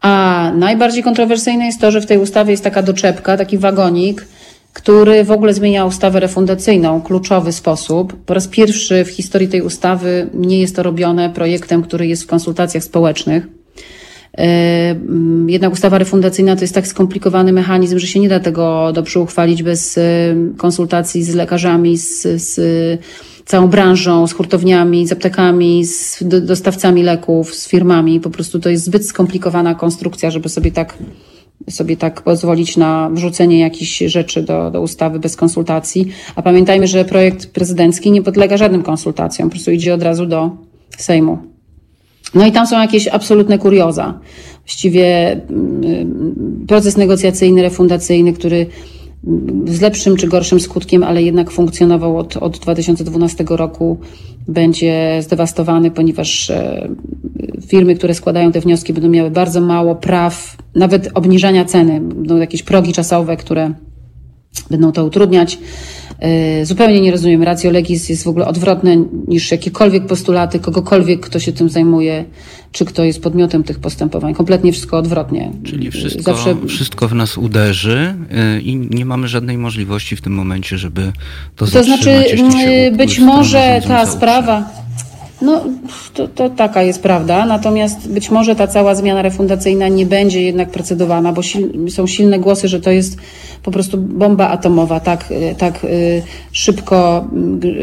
A najbardziej kontrowersyjne jest to, że w tej ustawie jest taka doczepka, taki wagonik, który w ogóle zmienia ustawę refundacyjną kluczowy sposób. Po raz pierwszy w historii tej ustawy nie jest to robione projektem, który jest w konsultacjach społecznych. Jednak ustawa refundacyjna to jest tak skomplikowany mechanizm, że się nie da tego dobrze uchwalić bez konsultacji z lekarzami, z, z całą branżą, z hurtowniami, z aptekami, z dostawcami leków, z firmami. Po prostu to jest zbyt skomplikowana konstrukcja, żeby sobie tak sobie tak pozwolić na wrzucenie jakichś rzeczy do, do ustawy bez konsultacji. A pamiętajmy, że projekt prezydencki nie podlega żadnym konsultacjom, po prostu idzie od razu do Sejmu. No i tam są jakieś absolutne kurioza. Właściwie mm, proces negocjacyjny, refundacyjny, który z lepszym czy gorszym skutkiem, ale jednak funkcjonował od, od 2012 roku, będzie zdewastowany, ponieważ e, firmy, które składają te wnioski, będą miały bardzo mało praw, nawet obniżania ceny. Będą jakieś progi czasowe, które będą to utrudniać. E, zupełnie nie rozumiem. Ratio legis jest w ogóle odwrotne niż jakiekolwiek postulaty kogokolwiek, kto się tym zajmuje, czy kto jest podmiotem tych postępowań. Kompletnie wszystko odwrotnie. Czyli wszystko, Zawsze... wszystko w nas uderzy e, i nie mamy żadnej możliwości w tym momencie, żeby to To znaczy, być może ta sprawa no, to, to, taka jest prawda. Natomiast być może ta cała zmiana refundacyjna nie będzie jednak procedowana, bo sil, są silne głosy, że to jest po prostu bomba atomowa, tak, tak y, szybko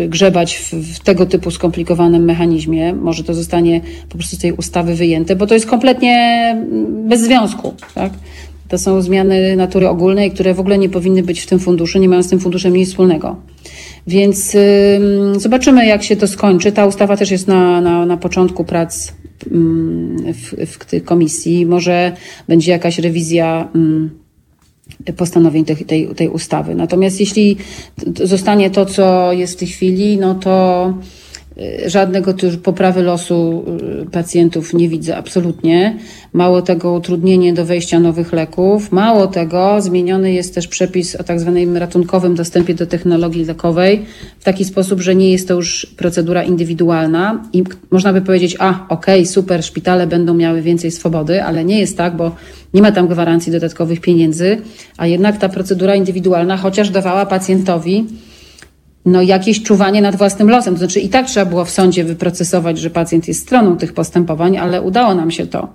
grzebać w, w tego typu skomplikowanym mechanizmie. Może to zostanie po prostu z tej ustawy wyjęte, bo to jest kompletnie bez związku, tak? To są zmiany natury ogólnej, które w ogóle nie powinny być w tym funduszu, nie mają z tym funduszem nic wspólnego. Więc zobaczymy, jak się to skończy. Ta ustawa też jest na, na, na początku prac w, w tej komisji. Może będzie jakaś rewizja. Postanowień tej, tej, tej ustawy. Natomiast jeśli zostanie to, co jest w tej chwili, no to żadnego też poprawy losu y, pacjentów nie widzę absolutnie. Mało tego utrudnienie do wejścia nowych leków. Mało tego zmieniony jest też przepis o tak zwanym ratunkowym dostępie do technologii lekowej w taki sposób, że nie jest to już procedura indywidualna i można by powiedzieć, a okej, okay, super, szpitale będą miały więcej swobody, ale nie jest tak, bo nie ma tam gwarancji dodatkowych pieniędzy, a jednak ta procedura indywidualna chociaż dawała pacjentowi no, jakieś czuwanie nad własnym losem. To znaczy i tak trzeba było w sądzie wyprocesować, że pacjent jest stroną tych postępowań, ale udało nam się to.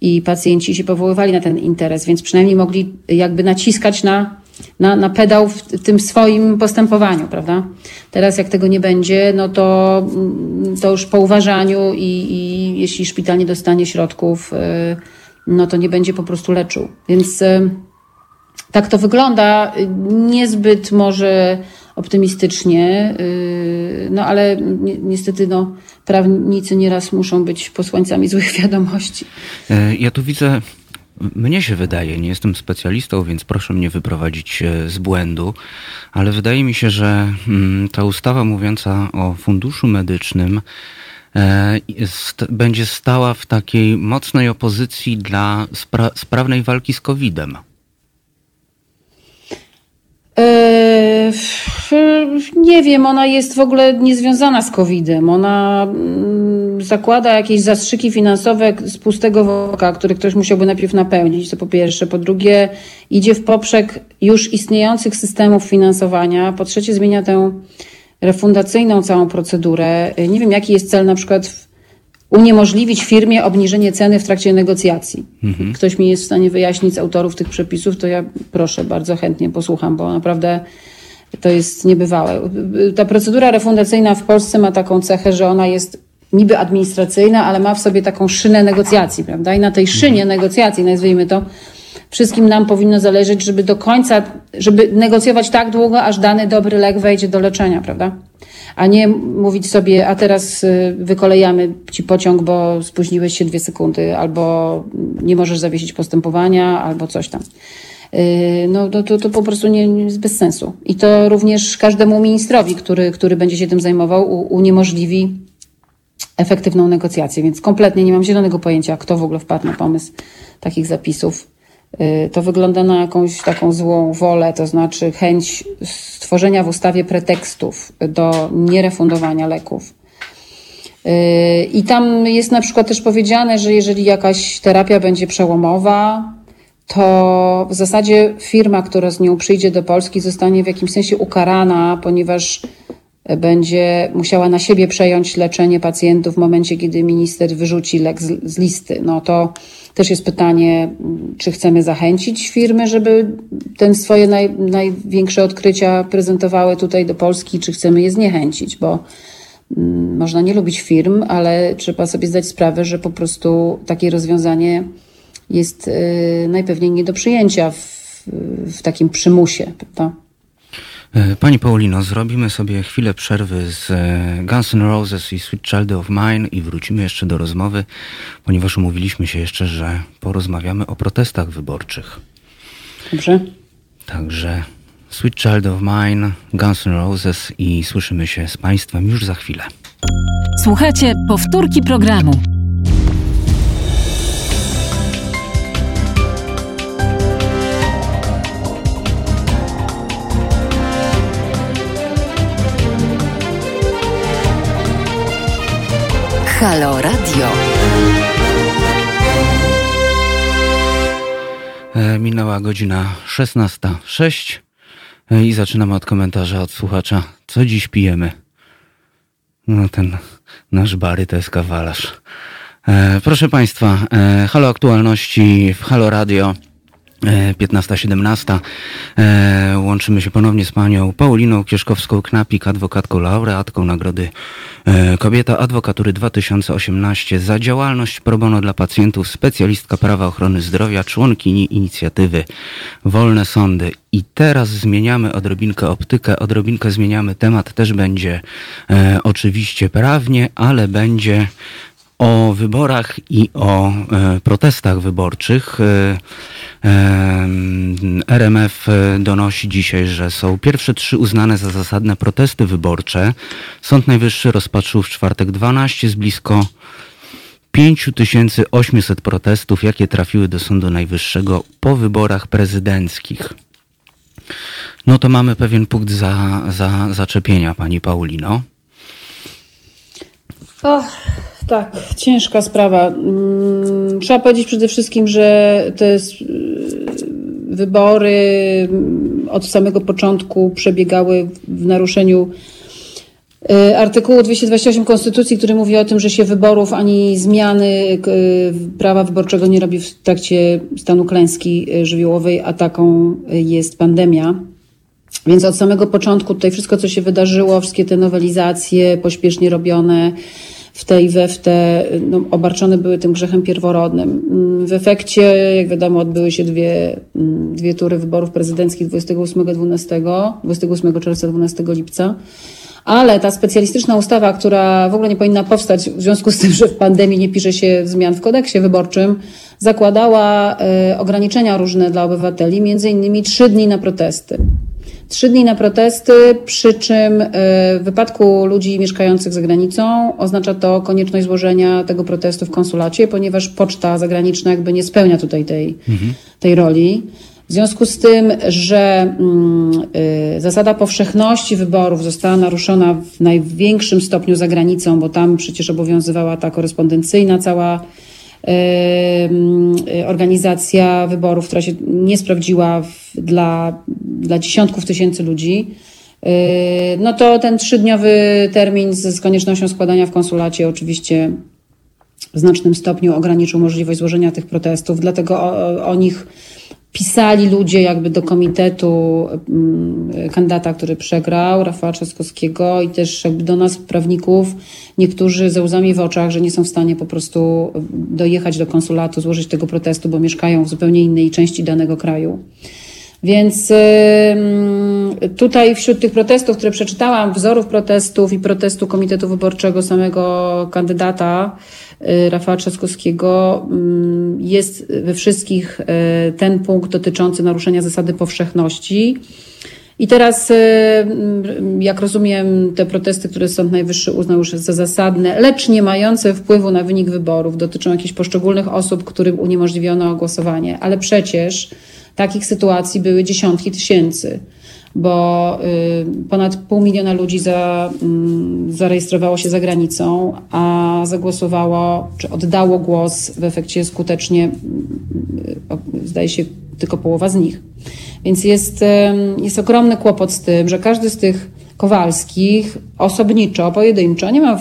I pacjenci się powoływali na ten interes, więc przynajmniej mogli jakby naciskać na, na, na pedał w tym swoim postępowaniu, prawda? Teraz jak tego nie będzie, no to, mm, to już po uważaniu i, i jeśli szpital nie dostanie środków, y, no to nie będzie po prostu leczył. Więc y, tak to wygląda. Niezbyt może optymistycznie, y, no ale niestety no, prawnicy nieraz muszą być posłańcami złych wiadomości. E, ja tu widzę mnie się wydaje, nie jestem specjalistą, więc proszę mnie wyprowadzić e, z błędu, ale wydaje mi się, że mm, ta ustawa mówiąca o funduszu medycznym e, będzie stała w takiej mocnej opozycji dla spra sprawnej walki z COVID-em. Eee, nie wiem, ona jest w ogóle niezwiązana z COVID-em. Ona mm, zakłada jakieś zastrzyki finansowe z pustego worka, który ktoś musiałby najpierw napełnić, to po pierwsze. Po drugie, idzie w poprzek już istniejących systemów finansowania. Po trzecie, zmienia tę refundacyjną całą procedurę. Nie wiem, jaki jest cel na przykład uniemożliwić firmie obniżenie ceny w trakcie negocjacji. Mhm. Ktoś mi jest w stanie wyjaśnić z autorów tych przepisów, to ja proszę, bardzo chętnie posłucham, bo naprawdę to jest niebywałe. Ta procedura refundacyjna w Polsce ma taką cechę, że ona jest niby administracyjna, ale ma w sobie taką szynę negocjacji, prawda? I na tej szynie mhm. negocjacji, nazwijmy to, wszystkim nam powinno zależeć, żeby do końca, żeby negocjować tak długo, aż dany dobry lek wejdzie do leczenia, prawda? A nie mówić sobie, a teraz y, wykolejamy ci pociąg, bo spóźniłeś się dwie sekundy, albo nie możesz zawiesić postępowania, albo coś tam. Y, no to, to, to po prostu nie, nie jest bez sensu. I to również każdemu ministrowi, który, który będzie się tym zajmował, uniemożliwi efektywną negocjację, więc kompletnie nie mam zielonego pojęcia, kto w ogóle wpadł na pomysł takich zapisów. Y, to wygląda na jakąś taką złą wolę, to znaczy chęć stworzenia w ustawie pretekstów do nierefundowania leków. Y, I tam jest na przykład też powiedziane, że jeżeli jakaś terapia będzie przełomowa, to w zasadzie firma, która z nią przyjdzie do Polski, zostanie w jakimś sensie ukarana, ponieważ będzie musiała na siebie przejąć leczenie pacjentów w momencie, kiedy minister wyrzuci lek z, z, listy. No to też jest pytanie, czy chcemy zachęcić firmy, żeby ten swoje naj, największe odkrycia prezentowały tutaj do Polski, czy chcemy je zniechęcić, bo mm, można nie lubić firm, ale trzeba sobie zdać sprawę, że po prostu takie rozwiązanie jest y, najpewniej nie do przyjęcia w, w takim przymusie. Prawda? E, pani Paulino, zrobimy sobie chwilę przerwy z e, Guns N' Roses i Sweet Child of Mine i wrócimy jeszcze do rozmowy, ponieważ umówiliśmy się jeszcze, że porozmawiamy o protestach wyborczych. Dobrze. Także Sweet Child of Mine, Guns N' Roses i słyszymy się z Państwem już za chwilę. Słuchajcie powtórki programu. Halo Radio. E, minęła godzina 16.06 e, i zaczynamy od komentarza od słuchacza. Co dziś pijemy? No ten nasz bary to jest kawalarz. E, proszę Państwa, Halo Aktualności w Halo Radio. 15-17. E, łączymy się ponownie z panią Pauliną Kieszkowską-Knapik, adwokatką laureatką Nagrody e, Kobieta Adwokatury 2018 za działalność pro bono dla pacjentów, specjalistka prawa ochrony zdrowia, członkini inicjatywy Wolne Sądy. I teraz zmieniamy odrobinkę optykę, odrobinkę zmieniamy temat, też będzie e, oczywiście prawnie, ale będzie o wyborach i o e, protestach wyborczych. RMF donosi dzisiaj, że są pierwsze trzy uznane za zasadne protesty wyborcze. Sąd Najwyższy rozpatrzył w czwartek 12 z blisko 5800 protestów, jakie trafiły do Sądu Najwyższego po wyborach prezydenckich. No to mamy pewien punkt za, za zaczepienia, pani Paulino. Och, tak, ciężka sprawa. Mm, trzeba powiedzieć przede wszystkim, że te y, wybory mm, od samego początku przebiegały w naruszeniu y, artykułu 228 Konstytucji, który mówi o tym, że się wyborów ani zmiany y, prawa wyborczego nie robi w trakcie stanu klęski żywiołowej, a taką jest pandemia. Więc od samego początku tutaj wszystko, co się wydarzyło, wszystkie te nowelizacje pośpiesznie robione, w tej we w te, no, obarczone były tym grzechem pierworodnym. W efekcie, jak wiadomo, odbyły się dwie, mm, dwie tury wyborów prezydenckich 28-12, 28 czerwca, 12 lipca. Ale ta specjalistyczna ustawa, która w ogóle nie powinna powstać w związku z tym, że w pandemii nie pisze się zmian w kodeksie wyborczym, zakładała y, ograniczenia różne dla obywateli, między innymi trzy dni na protesty. Trzy dni na protesty, przy czym e, w wypadku ludzi mieszkających za granicą oznacza to konieczność złożenia tego protestu w konsulacie, ponieważ poczta zagraniczna jakby nie spełnia tutaj tej, mhm. tej roli. W związku z tym, że mm, y, zasada powszechności wyborów została naruszona w największym stopniu za granicą, bo tam przecież obowiązywała ta korespondencyjna cała organizacja wyborów, która się nie sprawdziła dla, dla dziesiątków tysięcy ludzi, no to ten trzydniowy termin z, z koniecznością składania w konsulacie oczywiście w znacznym stopniu ograniczył możliwość złożenia tych protestów, dlatego o, o nich pisali ludzie jakby do komitetu mm, kandydata, który przegrał, Rafała Trzaskowskiego i też jakby do nas prawników, niektórzy ze łzami w oczach, że nie są w stanie po prostu dojechać do konsulatu, złożyć tego protestu, bo mieszkają w zupełnie innej części danego kraju. Więc tutaj wśród tych protestów, które przeczytałam, wzorów protestów i protestu Komitetu Wyborczego samego kandydata, Y, Rafała Trzaskowskiego jest we wszystkich y, ten punkt dotyczący naruszenia zasady powszechności. I teraz, y, jak rozumiem, te protesty, które Sąd Najwyższy uznał już za zasadne, lecz nie mające wpływu na wynik wyborów, dotyczą jakichś poszczególnych osób, którym uniemożliwiono głosowanie. Ale przecież takich sytuacji były dziesiątki tysięcy, bo y, ponad pół miliona ludzi za, mm, zarejestrowało się za granicą, a zagłosowało, czy oddało głos w efekcie skutecznie, y, zdaje się, tylko połowa z nich. Więc jest, jest ogromny kłopot z tym, że każdy z tych Kowalskich osobniczo, pojedynczo nie ma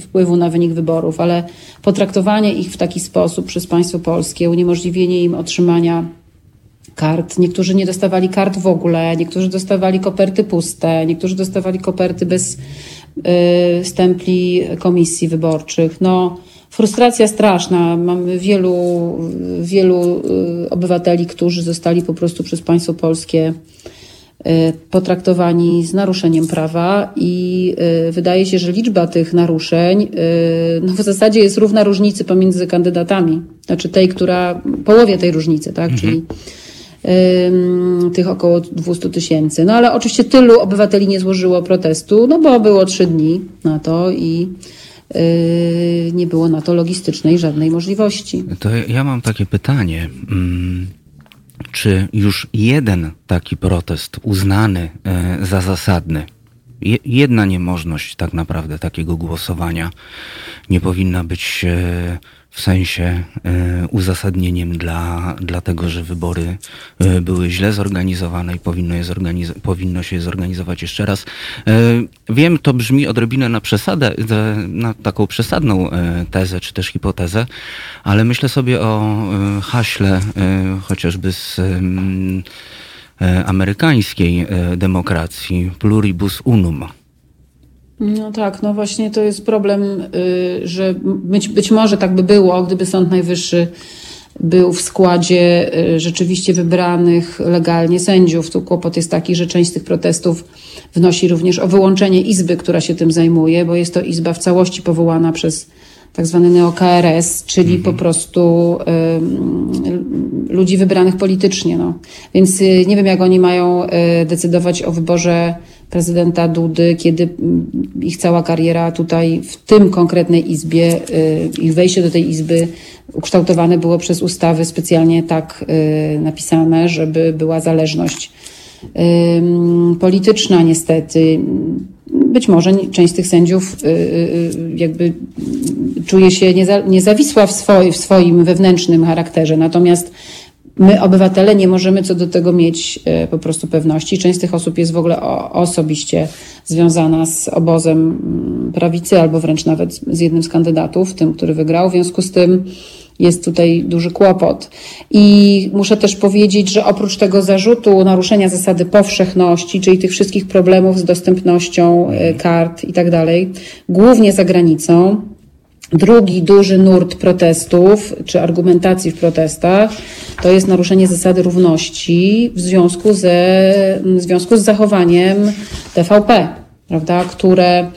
wpływu na wynik wyborów, ale potraktowanie ich w taki sposób przez państwo polskie, uniemożliwienie im otrzymania kart. Niektórzy nie dostawali kart w ogóle, niektórzy dostawali koperty puste, niektórzy dostawali koperty bez y, stempli komisji wyborczych. No, frustracja straszna. Mamy wielu, wielu y, obywateli, którzy zostali po prostu przez państwo polskie y, potraktowani z naruszeniem prawa i y, wydaje się, że liczba tych naruszeń no w zasadzie jest równa różnicy pomiędzy kandydatami. Znaczy tej, która, połowie tej różnicy, tak? Mhm. Czyli tych około 200 tysięcy. No ale oczywiście tylu obywateli nie złożyło protestu, no bo było trzy dni na to i Y, nie było na to logistycznej żadnej możliwości. To ja mam takie pytanie. Mm, czy już jeden taki protest uznany e, za zasadny, jedna niemożność tak naprawdę takiego głosowania nie powinna być e, w sensie e, uzasadnieniem dla, dla tego, że wybory e, były źle zorganizowane i powinno, je zorganiz- powinno się je zorganizować jeszcze raz. E, wiem, to brzmi odrobinę na przesadę, na taką przesadną tezę czy też hipotezę, ale myślę sobie o haśle chociażby z amerykańskiej demokracji pluribus unum no tak, no właśnie to jest problem, y, że być, być może tak by było, gdyby Sąd Najwyższy był w składzie y, rzeczywiście wybranych legalnie sędziów. Tu kłopot jest taki, że część z tych protestów wnosi również o wyłączenie izby, która się tym zajmuje, bo jest to izba w całości powołana przez tak zwany neo-KRS, czyli mhm. po prostu y, ludzi wybranych politycznie. No. Więc y, nie wiem, jak oni mają y, decydować o wyborze prezydenta Dudy, kiedy mm, ich cała kariera tutaj w tym konkretnej izbie, y, ich wejście do tej izby ukształtowane było przez ustawy specjalnie tak y, napisane, żeby była zależność polityczna niestety. Być może część z tych sędziów y, jakby czuje się niezawisła w, swoi, w swoim wewnętrznym charakterze, natomiast My, obywatele, nie możemy co do tego mieć e, po prostu pewności. Część z tych osób jest w ogóle osobiście związana z obozem mm, prawicy, albo wręcz nawet z jednym z kandydatów, tym, który wygrał. W związku z tym jest tutaj duży kłopot. I muszę też powiedzieć, że oprócz tego zarzutu naruszenia zasady powszechności, czyli tych wszystkich problemów z dostępnością e, kart i tak dalej, głównie za granicą, Drugi duży nurt protestów czy argumentacji w protestach to jest naruszenie zasady równości w związku, ze, w związku z zachowaniem TVP, prawda, które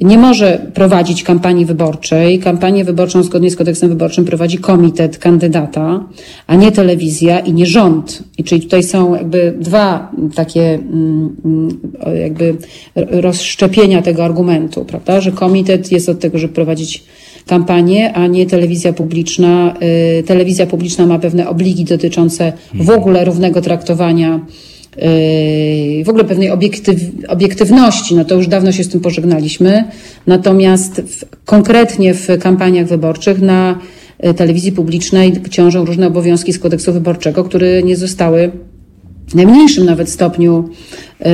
nie może prowadzić kampanii wyborczej. Kampanię wyborczą zgodnie z kodeksem wyborczym prowadzi komitet kandydata, a nie telewizja i nie rząd. I czyli tutaj są jakby dwa takie mm, mm, jakby rozszczepienia tego argumentu, prawda, że komitet jest od tego, żeby prowadzić kampanię, a nie telewizja publiczna. Y, telewizja publiczna ma pewne obligi dotyczące w ogóle równego traktowania y, w ogóle pewnej obiektyw, obiektywności, no to już dawno się z tym pożegnaliśmy. Natomiast w, konkretnie w kampaniach wyborczych na y, telewizji publicznej ciążą różne obowiązki z kodeksu wyborczego, które nie zostały w najmniejszym nawet stopniu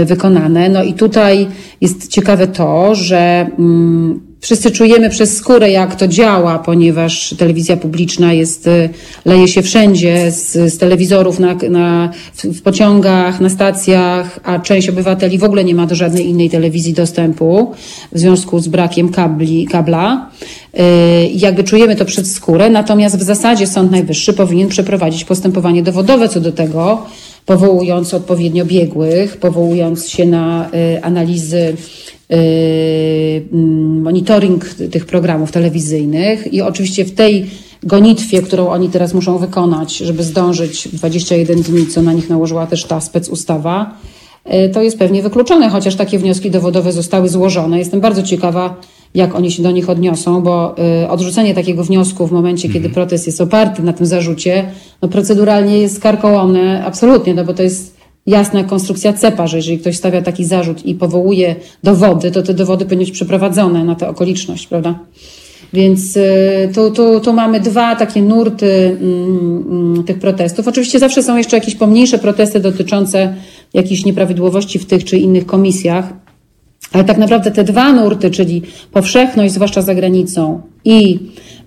wykonane. No i tutaj jest ciekawe to, że mm, Wszyscy czujemy przez skórę, jak to działa, ponieważ telewizja publiczna jest, y, leje się wszędzie, z, z telewizorów na, na, w pociągach, na stacjach, a część obywateli w ogóle nie ma do żadnej innej telewizji dostępu w związku z brakiem kabli, kabla. Y, jakby czujemy to przez skórę, natomiast w zasadzie Sąd Najwyższy powinien przeprowadzić postępowanie dowodowe co do tego, powołując odpowiednio biegłych, powołując się na y, analizy monitoring tych programów telewizyjnych i oczywiście w tej gonitwie, którą oni teraz muszą wykonać, żeby zdążyć 21 dni, co na nich nałożyła też ta specustawa, to jest pewnie wykluczone, chociaż takie wnioski dowodowe zostały złożone. Jestem bardzo ciekawa, jak oni się do nich odniosą, bo odrzucenie takiego wniosku w momencie, kiedy mhm. protest jest oparty na tym zarzucie, no proceduralnie jest karkołomne absolutnie, no bo to jest jasna konstrukcja CEPA, że jeżeli ktoś stawia taki zarzut i powołuje dowody, to te dowody powinny być przeprowadzone na tę okoliczność, prawda? Więc y, tu, tu, tu mamy dwa takie nurty mm, mm, tych protestów. Oczywiście zawsze są jeszcze jakieś pomniejsze protesty dotyczące jakichś nieprawidłowości w tych czy innych komisjach, ale tak naprawdę te dwa nurty, czyli powszechność, zwłaszcza za granicą, i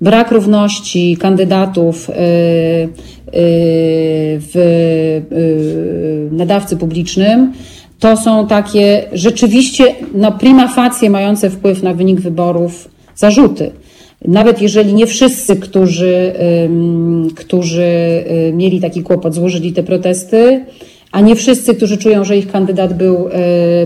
brak równości kandydatów y, y, w nadawcy publicznym, to są takie rzeczywiście no prima facie mające wpływ na wynik wyborów zarzuty. Nawet jeżeli nie wszyscy, którzy, którzy y, mieli taki kłopot, złożyli te protesty, a nie wszyscy, którzy czują, że ich kandydat był y,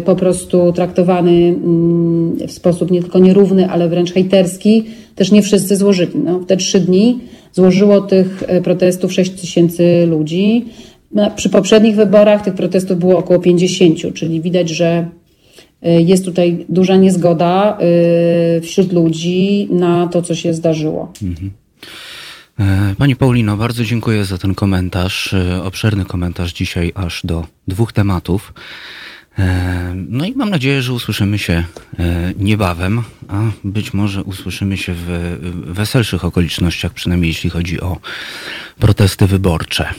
po prostu traktowany mm, w sposób nie tylko nierówny, ale wręcz hejterski, też nie wszyscy złożyli. No, w te trzy dni złożyło tych y, protestów 6 tysięcy ludzi. Przy poprzednich wyborach tych protestów było około 50, czyli widać, że Y, jest tutaj duża niezgoda y, wśród ludzi na to, co się zdarzyło. Mhm. E, pani Paulino, bardzo dziękuję za ten komentarz. E, obszerny komentarz dzisiaj aż do dwóch tematów. E, no i mam nadzieję, że usłyszymy się niebawem, a być może usłyszymy się w weselszych okolicznościach, przynajmniej jeśli chodzi o protesty wyborcze.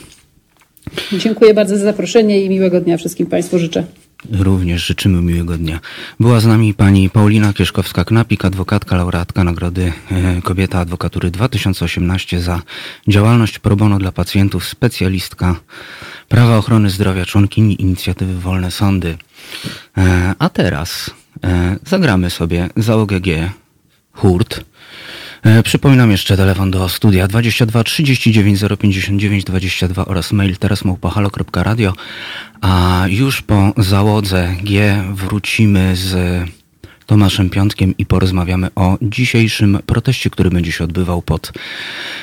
Dziękuję bardzo za zaproszenie i miłego dnia wszystkim Państwu życzę. Również życzymy miłego dnia. Była z nami pani Paulina Kieszkowska-Knapik, adwokatka, laureatka Nagrody e, Kobieta Adwokatury 2018 za działalność pro bono dla pacjentów, specjalistka prawa ochrony zdrowia, członkini inicjatywy Wolne Sądy. E, a teraz e, zagramy sobie za OGG Hurt. E, przypominam jeszcze telefon do studia 22 39 059 22 oraz mail teraz małpahalo.radio. A już po załodze G wrócimy z Tomaszem Piątkiem i porozmawiamy o dzisiejszym proteście, który będzie się odbywał pod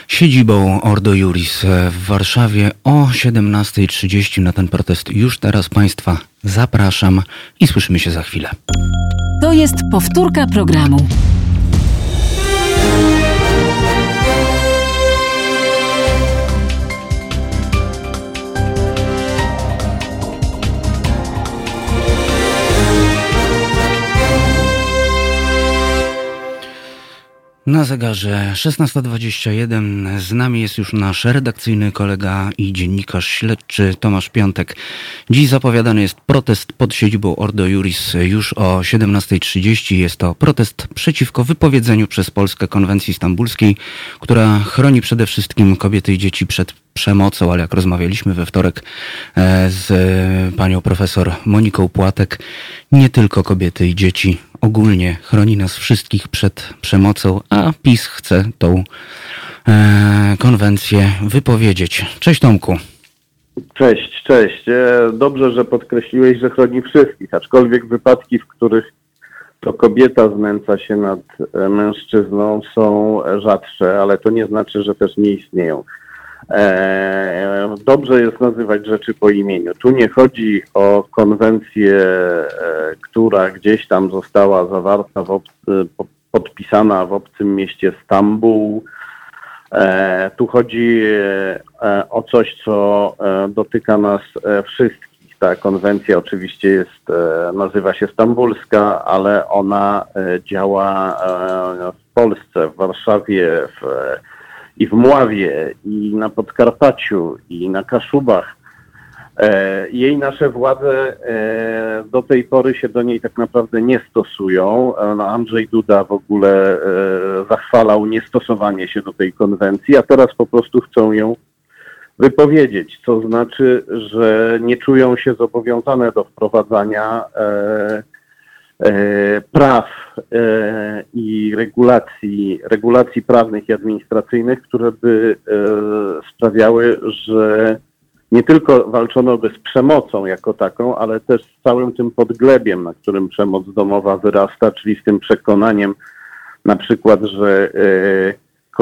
siedzibą Ordo Juris w Warszawie o 17.30. Na ten protest już teraz Państwa zapraszam i słyszymy się za chwilę. To jest powtórka programu. Na zegarze 16.21 z nami jest już nasz redakcyjny kolega i dziennikarz śledczy Tomasz Piątek. Dziś zapowiadany jest protest pod siedzibą Ordo Juris już o 17.30. Jest to protest przeciwko wypowiedzeniu przez Polskę konwencji stambulskiej, która chroni przede wszystkim kobiety i dzieci przed przemocą, ale jak rozmawialiśmy we wtorek e, z panią profesor Moniką Płatek, nie tylko kobiety i dzieci ogólnie chroni nas wszystkich przed przemocą, a PiS chce tą e, konwencję wypowiedzieć. Cześć Tomku. Cześć, cześć. E, dobrze, że podkreśliłeś, że chroni wszystkich, aczkolwiek wypadki, w których to kobieta znęca się nad mężczyzną są rzadsze, ale to nie znaczy, że też nie istnieją. E, dobrze jest nazywać rzeczy po imieniu. Tu nie chodzi o konwencję, e, która gdzieś tam została zawarta, w podpisana w obcym mieście Stambuł. E, tu chodzi o coś, co dotyka nas wszystkich. Ta konwencja oczywiście jest, nazywa się stambulska, ale ona działa w Polsce, w Warszawie, w i w Mławie, i na Podkarpaciu, i na Kaszubach. E, jej nasze władze e, do tej pory się do niej tak naprawdę nie stosują. E, no Andrzej Duda w ogóle zachwalał niestosowanie się do tej konwencji, a teraz po prostu chcą ją wypowiedzieć, co znaczy, że nie czują się zobowiązane do wprowadzania praw e, i regulacji, regulacji prawnych i administracyjnych, które by e, sprawiały, że nie tylko walczono by z przemocą jako taką, ale też z całym tym podglebiem, na którym przemoc domowa wyrasta, czyli z tym przekonaniem na przykład, że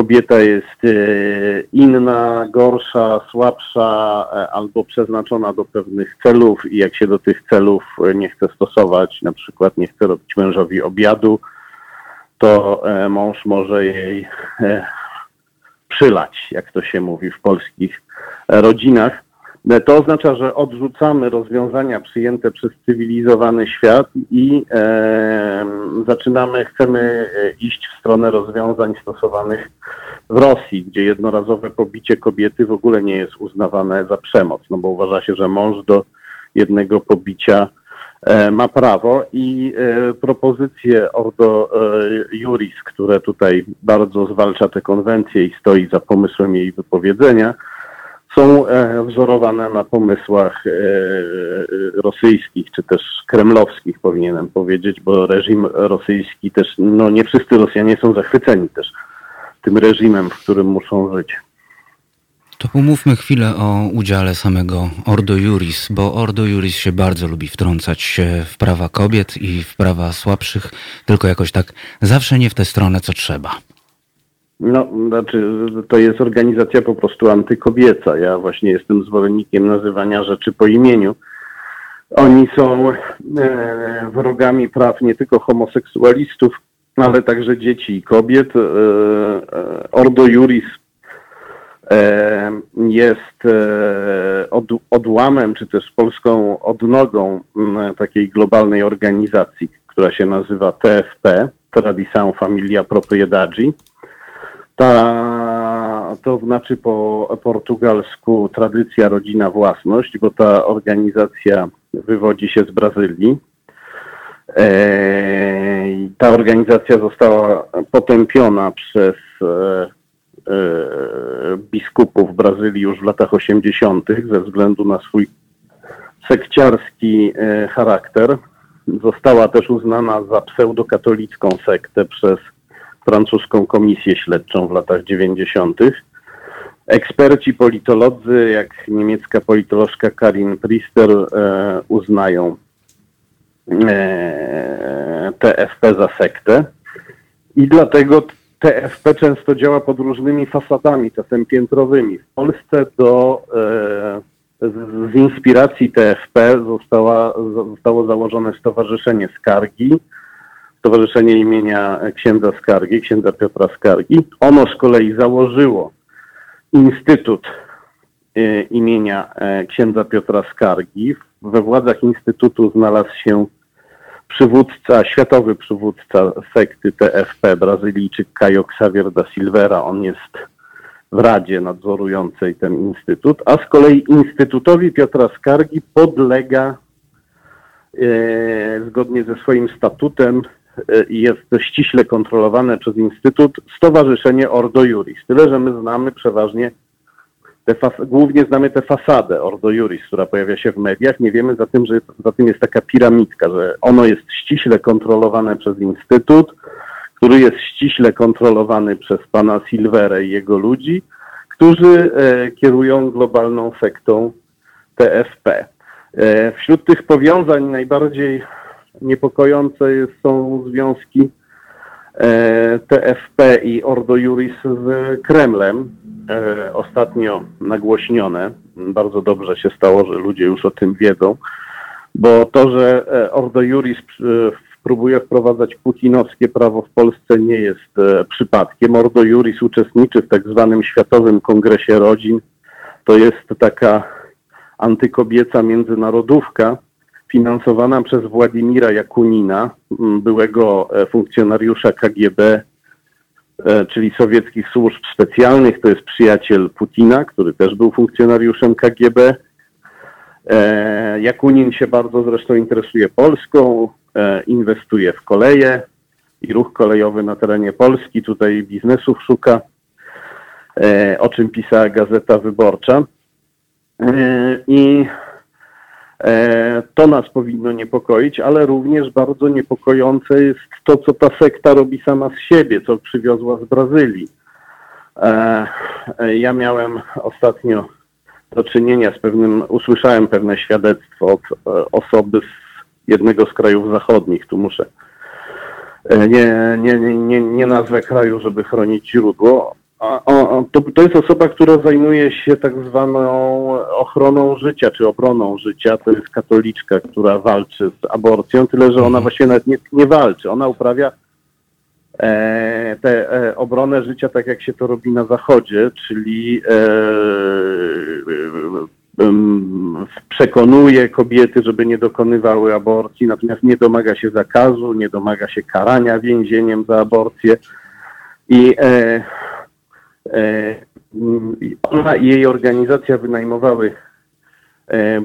kobieta jest e, inna, gorsza, słabsza e, albo przeznaczona do pewnych celów i jak się do tych celów nie chce stosować, na przykład nie chce robić mężowi obiadu, to mąż może jej przylać, jak to się mówi w polskich rodzinach. To oznacza, że odrzucamy rozwiązania przyjęte przez cywilizowany świat i e, zaczynamy, chcemy e, iść w stronę rozwiązań stosowanych w Rosji, gdzie jednorazowe pobicie kobiety w ogóle nie jest uznawane za przemoc, no bo uważa się, że mąż do jednego pobicia e, ma prawo i e, propozycje Ordo e, Juris, które tutaj bardzo zwalcza tę konwencję i stoi za pomysłem jej wypowiedzenia, są e, wzorowane na pomysłach e, rosyjskich, czy też kremlowskich, powinienem powiedzieć, bo reżim rosyjski też, no nie wszyscy Rosjanie są zachwyceni też tym reżimem, w którym muszą żyć. To pomówmy chwilę o udziale samego Ordo Juris, bo Ordo Juris się bardzo lubi wtrącać się w prawa kobiet i w prawa słabszych, tylko jakoś tak zawsze nie w tę stronę, co trzeba. No, znaczy, to jest organizacja po prostu antykobieca. Ja właśnie jestem zwolennikiem nazywania rzeczy po imieniu. Oni są e, wrogami praw nie tylko homoseksualistów, ale także dzieci i kobiet. E, e Ordo Juris e, jest e, od, odłamem, czy też polską odnogą takiej globalnej organizacji, która się nazywa TFP, Tradição Familia Propriedade ta, to znaczy po portugalsku tradycja, rodzina, własność, bo ta organizacja wywodzi się z Brazylii. E, ta organizacja została potępiona przez e, e, biskupów Brazylii już w latach 80. ze względu na swój sekciarski e, charakter. Została też uznana za pseudokatolicką sektę przez francuską komisję śledczą w latach 90. Eksperci politolodzy, jak niemiecka politolożka Karin Priester, e, uznają e, TFP za sektę i dlatego TFP często działa pod różnymi fasadami, czasem piętrowymi. W Polsce do, e, z, inspiracji TFP zostało założone Stowarzyszenie Skargi, Stowarzyszenie imienia księdza Skargi, księdza Piotra Skargi. Ono z kolei założyło Instytut e, imienia e, księdza Piotra Skargi. We władzach Instytutu znalazł się przywódca, światowy przywódca sekty TFP, Brazylijczyk Caio Xavier da Silveira. On jest w Radzie nadzorującej ten instytut, a z kolei Instytutowi Piotra Skargi podlega e, zgodnie ze swoim statutem jest ściśle kontrolowane przez Instytut Stowarzyszenie Ordo Juris. Tyle, że my znamy przeważnie, głównie znamy tę fasadę Ordo Juris, która pojawia się w mediach. Nie wiemy za tym, że za tym jest taka piramidka, że ono jest ściśle kontrolowane przez Instytut, który jest ściśle kontrolowany przez pana Silverę i jego ludzi, którzy e, kierują globalną sektą TFP. E, wśród tych powiązań najbardziej niepokojące są związki e, TFP i Ordo Juris z Kremlem, e, ostatnio nagłośnione. Bardzo dobrze się stało, że ludzie już o tym wiedzą, bo to, że e, Ordo Juris próbuje wprowadzać putinowskie prawo w Polsce nie jest przypadkiem. Ordo Juris uczestniczy w tak zwanym Światowym Kongresie Rodzin. To jest taka antykobieca międzynarodówka, finansowana przez Władimira Jakunina, byłego e, funkcjonariusza KGB, e, czyli sowieckich służb specjalnych. To jest przyjaciel Putina, który też był funkcjonariuszem KGB. E, Jakunin się bardzo zresztą interesuje Polską, inwestuje w koleje i ruch kolejowy na terenie Polski. Tutaj biznesów szuka, o czym pisała Gazeta Wyborcza. I to nas powinno niepokoić, ale również bardzo niepokojące jest to, co ta sekta robi sama z siebie, co przywiozła z Brazylii. E, e, ja miałem ostatnio do czynienia z pewnym, usłyszałem pewne świadectwo od osoby z jednego z krajów zachodnich, tu muszę e, nie, nie, nie, nie nazwę kraju, żeby chronić źródło. To, to jest osoba, która zajmuje się tak zwaną ochroną życia, czy obroną życia. To jest katoliczka, która walczy z aborcją, tyle że ona Mhm. właściwie nawet nie, nie walczy. Ona uprawia e, tę e, obronę życia tak, jak się to robi na Zachodzie, czyli e, em, przekonuje kobiety, żeby nie dokonywały aborcji, natomiast nie domaga się zakazu, nie domaga się karania więzieniem za aborcję. I e, e, i ona i jej organizacja wynajmowały e,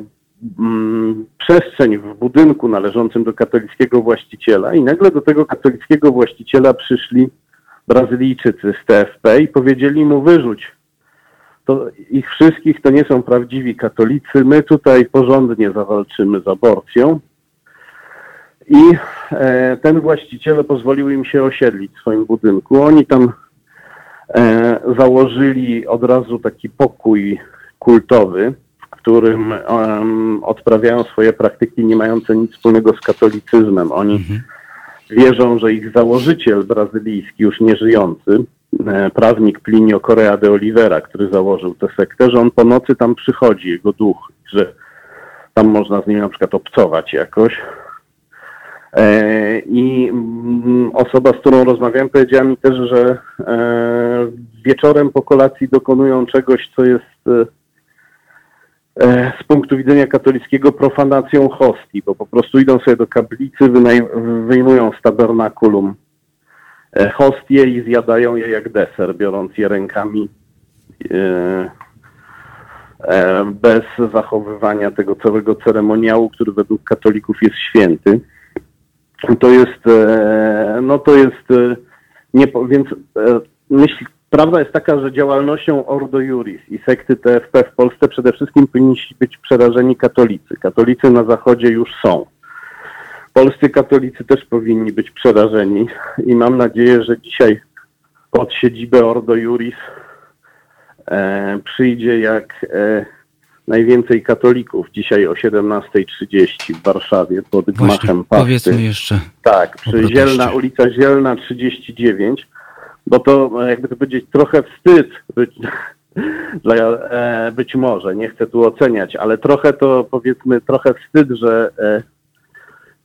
mm, przestrzeń w budynku należącym do katolickiego właściciela i nagle do tego katolickiego właściciela przyszli Brazylijczycy z TFP i powiedzieli mu wyrzuć to ich wszystkich to nie są prawdziwi katolicy. My tutaj porządnie zawalczymy z aborcją. I e, ten właściciel pozwolił im się osiedlić w swoim budynku. Oni tam e, założyli od razu taki pokój kultowy, w którym odprawiają swoje praktyki nie mające nic wspólnego z katolicyzmem. Oni wierzą, że ich założyciel brazylijski, już nieżyjący, e, prawnik Plinio Correa de Oliveira, który założył tę sektę, że on po nocy tam przychodzi, jego duch, że tam można z nim na przykład obcować jakoś. E, I mm, osoba, z którą rozmawiałem, powiedziała mi też, że e, wieczorem po kolacji dokonują czegoś, co jest e, z punktu widzenia katolickiego profanacją hostii, bo po prostu idą sobie do kaplicy, wyjmują z tabernakulum hostie i zjadają je jak deser, biorąc je rękami bez zachowywania tego całego ceremoniału, który według katolików jest święty. To jest, e, no to jest, e, nie, więc e, myśl, prawda jest taka, że działalnością Ordo Juris i sekty TFP w Polsce przede wszystkim powinni być przerażeni katolicy. Katolicy na Zachodzie już są. Polscy katolicy też powinni być przerażeni i mam nadzieję, że dzisiaj pod siedzibę Ordo Juris e, przyjdzie jak e, najwięcej katolików dzisiaj o 17.30 w Warszawie pod Właśnie, gmachem Pasty. powiedzmy jeszcze. Tak, przy. Zielna, ulica Zielna 39, bo to e, jakby to powiedzieć trochę wstyd być, dla, e, być może, nie chcę tu oceniać, ale trochę to powiedzmy trochę wstyd, że e,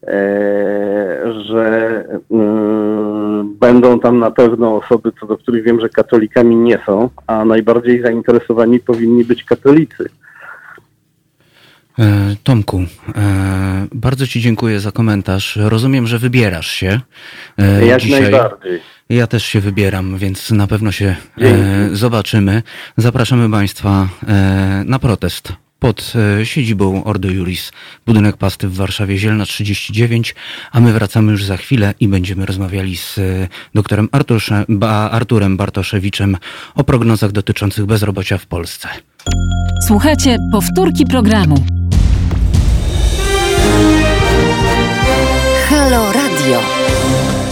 e, że mm, będą tam na pewno osoby, co do których wiem, że katolikami nie są, a najbardziej zainteresowani powinni być katolicy. E, Tomku, e, bardzo Ci dziękuję za komentarz. Rozumiem, że wybierasz się e, Jak dzisiaj. najbardziej. Ja też się wybieram, więc na pewno się e, Dzięki. zobaczymy. Zapraszamy Państwa e, na protest pod e, siedzibą Ordo Juris, budynek pasty w Warszawie Zielna 39, a my wracamy już za chwilę i będziemy rozmawiali z e, doktorem Arturze, ba, Arturem Bartoszewiczem o prognozach dotyczących bezrobocia w Polsce. Słuchajcie powtórki programu.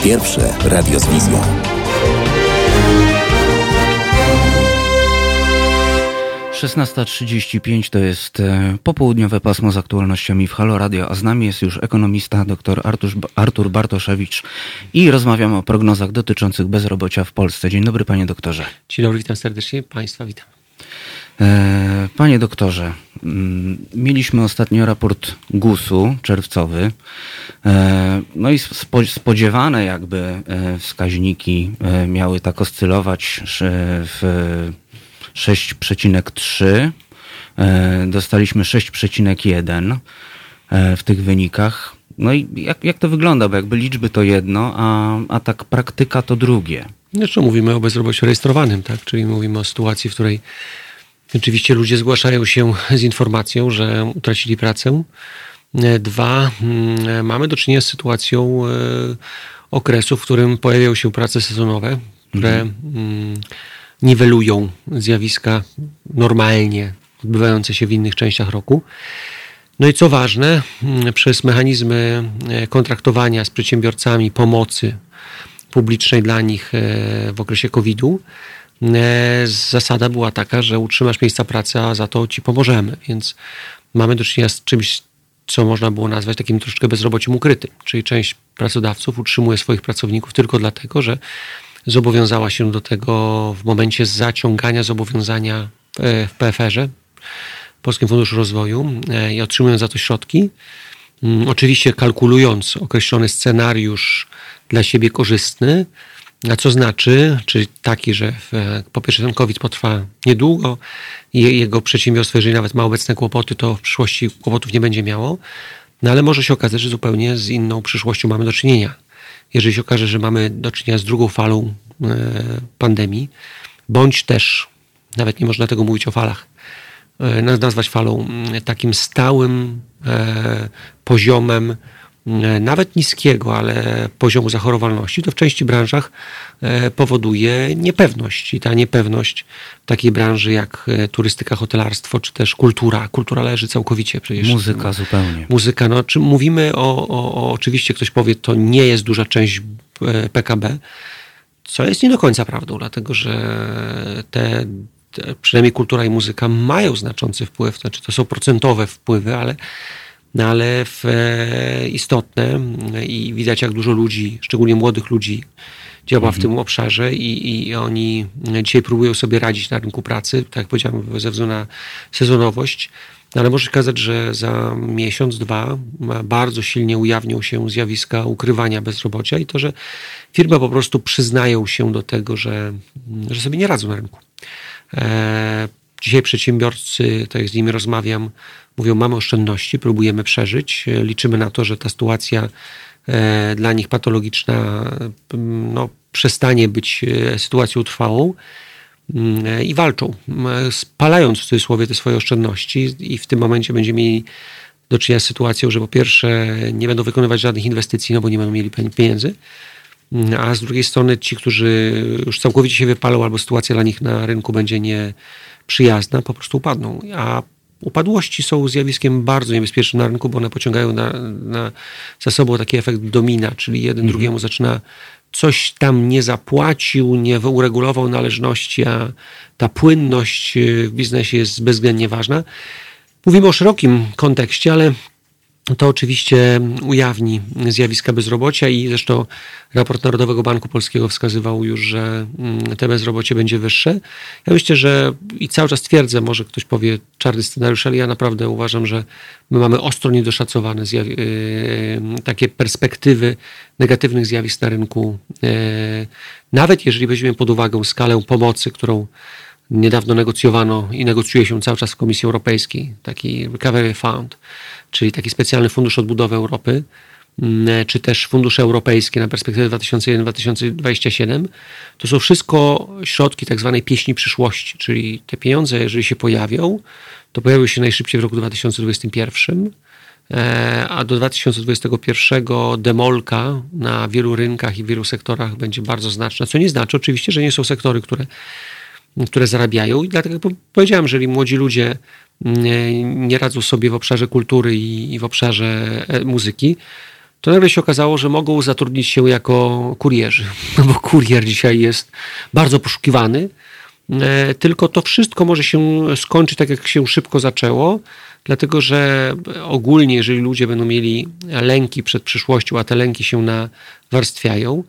Pierwsze radio z wizją. Szesnasta trzydzieści pięć to jest e, popołudniowe pasmo z aktualnościami w Halo Radio, a z nami jest już ekonomista dr Artur, Artur Bartoszewicz i rozmawiamy o prognozach dotyczących bezrobocia w Polsce. Dzień dobry panie doktorze. Dzień dobry, witam serdecznie. Państwa witam. E, Panie doktorze, mieliśmy ostatnio raport GUS-u czerwcowy. E, No i spo- spodziewane jakby e, wskaźniki e, miały tak oscylować w 6,3. E, Dostaliśmy 6,1 e, w tych wynikach. No i jak, jak to wygląda? Bo jakby liczby to jedno, a, a tak praktyka to drugie. Znaczy mówimy o bezrobociu rejestrowanym, tak? Czyli mówimy o sytuacji, w której rzeczywiście ludzie zgłaszają się z informacją, że utracili pracę. E, Dwa, mm, mamy do czynienia z sytuacją e, okresu, w którym pojawiają się prace sezonowe, które mm, niwelują zjawiska normalnie odbywające się w innych częściach roku. No i co ważne, mm, przez mechanizmy e, kontraktowania z przedsiębiorcami, pomocy publicznej dla nich w okresie COVID-u, zasada była taka, że utrzymasz miejsca pracy, a za to ci pomożemy. Więc mamy do czynienia z czymś co można było nazwać takim troszeczkę bezrobociem ukrytym. Czyli część pracodawców utrzymuje swoich pracowników tylko dlatego, że zobowiązała się do tego w momencie zaciągania zobowiązania w PFR-ze, Polskim Funduszu Rozwoju e, i otrzymują za to środki. Mm, oczywiście kalkulując określony scenariusz dla siebie korzystny, a co znaczy, czyli taki, że po pierwsze ten COVID potrwa niedługo jego przedsiębiorstwo, jeżeli nawet ma obecne kłopoty, to w przyszłości kłopotów nie będzie miało, no ale może się okazać, że zupełnie z inną przyszłością mamy do czynienia. Jeżeli się okaże, że mamy do czynienia z drugą falą e, pandemii, bądź też, nawet nie można tego mówić o falach, e, nazwać falą takim stałym e, poziomem nawet niskiego, ale poziomu zachorowalności, to w części branżach e, powoduje niepewność. I ta niepewność w takiej branży jak e, turystyka, hotelarstwo, czy też kultura. Kultura leży całkowicie przecież. Muzyka zupełnie. Muzyka, no czy mówimy o, o, o oczywiście ktoś powie, to nie jest duża część PKB, co jest nie do końca prawdą, dlatego że te, te przynajmniej kultura i muzyka mają znaczący wpływ, znaczy to są procentowe wpływy, ale no ale w, e, istotne i widać jak dużo ludzi, szczególnie młodych ludzi, działa mhm. w tym obszarze i, i oni dzisiaj próbują sobie radzić na rynku pracy, tak jak powiedziałem, ze względu na sezonowość. No ale może się okazać, że za miesiąc, dwa bardzo silnie ujawnią się zjawiska ukrywania bezrobocia i to, że firmy po prostu przyznają się do tego, że, że sobie nie radzą na rynku. E, dzisiaj przedsiębiorcy, tak jak z nimi rozmawiam, mówią, mamy oszczędności, próbujemy przeżyć, liczymy na to, że ta sytuacja e, dla nich patologiczna no, przestanie być e, sytuacją trwałą mm, i walczą, spalając w cudzysłowie te swoje oszczędności. I w tym momencie będziemy mieli do czynienia z sytuacją, że po pierwsze nie będą wykonywać żadnych inwestycji, no bo nie będą mieli pieniędzy, a z drugiej strony ci, którzy już całkowicie się wypalą albo sytuacja dla nich na rynku będzie nieprzyjazna, po prostu upadną. A Upadłości są zjawiskiem bardzo niebezpiecznym na rynku, bo one pociągają na, na, za sobą taki efekt domina, czyli jeden mhm. drugiemu zaczyna coś tam nie zapłacił, nie uregulował należności, a ta płynność w biznesie jest bezwzględnie ważna. Mówimy o szerokim kontekście, ale to oczywiście ujawni zjawiska bezrobocia i zresztą raport Narodowego Banku Polskiego wskazywał już, że mm, te bezrobocie będzie wyższe. Ja myślę, że i cały czas twierdzę, może ktoś powie czarny scenariusz, ale ja naprawdę uważam, że my mamy ostro niedoszacowane yy, takie perspektywy negatywnych zjawisk na rynku. Yy, nawet jeżeli weźmiemy pod uwagę skalę pomocy, którą niedawno negocjowano i negocjuje się cały czas w Komisji Europejskiej, taki Recovery Fund, czyli taki specjalny fundusz odbudowy Europy, mm, czy też fundusze europejskie na perspektywę 2001-2027, to są wszystko środki tak zwanej pieśni przyszłości, czyli te pieniądze, jeżeli się pojawią, to pojawią się najszybciej w roku 2021, e, a do 2021 demolka na wielu rynkach i wielu sektorach będzie bardzo znaczna, co nie znaczy oczywiście, że nie są sektory, które które zarabiają. I dlatego powiedziałem, jeżeli młodzi ludzie nie, nie radzą sobie w obszarze kultury i, i w obszarze e, muzyki, to nagle się okazało, że mogą zatrudnić się jako kurierzy. No bo kurier dzisiaj jest bardzo poszukiwany. E, tylko to wszystko może się skończyć tak, jak się szybko zaczęło, dlatego że ogólnie, jeżeli ludzie będą mieli lęki przed przyszłością, a te lęki się nawarstwiają,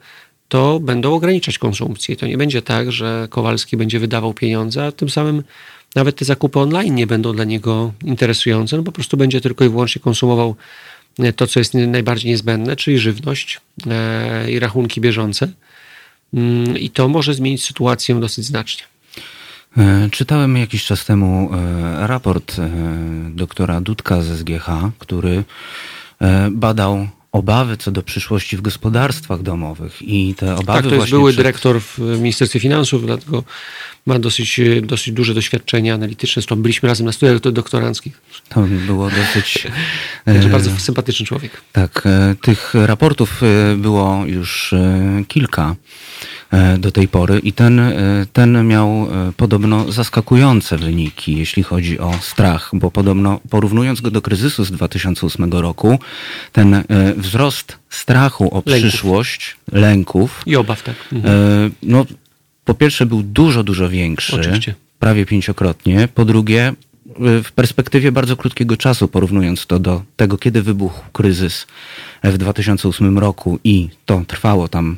to będą ograniczać konsumpcję. To nie będzie tak, że Kowalski będzie wydawał pieniądze, a tym samym nawet te zakupy online nie będą dla niego interesujące, no po prostu będzie tylko i wyłącznie konsumował e, to, co jest najbardziej niezbędne, czyli żywność e, i rachunki bieżące. Mm, I to może zmienić sytuację dosyć znacznie. E, czytałem jakiś czas temu raport doktora Dudka z SGH, który badał obawy co do przyszłości w gospodarstwach domowych i te obawy Tak, to jest były przed... dyrektor w Ministerstwie Finansów, dlatego ma dosyć, dosyć duże doświadczenie analityczne. Byliśmy razem na studiach doktoranckich. To było dosyć... Także bardzo sympatyczny człowiek. Tak, e, tych raportów e, było już e, kilka. E, do tej pory i ten, e, ten miał e, podobno zaskakujące wyniki, jeśli chodzi o strach, bo podobno porównując go do kryzysu z 2008 roku, ten wzrost strachu o lęków. przyszłość, lęków i obaw, tak. Mhm. No, po pierwsze był dużo, dużo większy. Oczywiście. Prawie pięciokrotnie. Po drugie, w perspektywie bardzo krótkiego czasu, porównując to do tego, kiedy wybuchł kryzys w 2008 roku i to trwało tam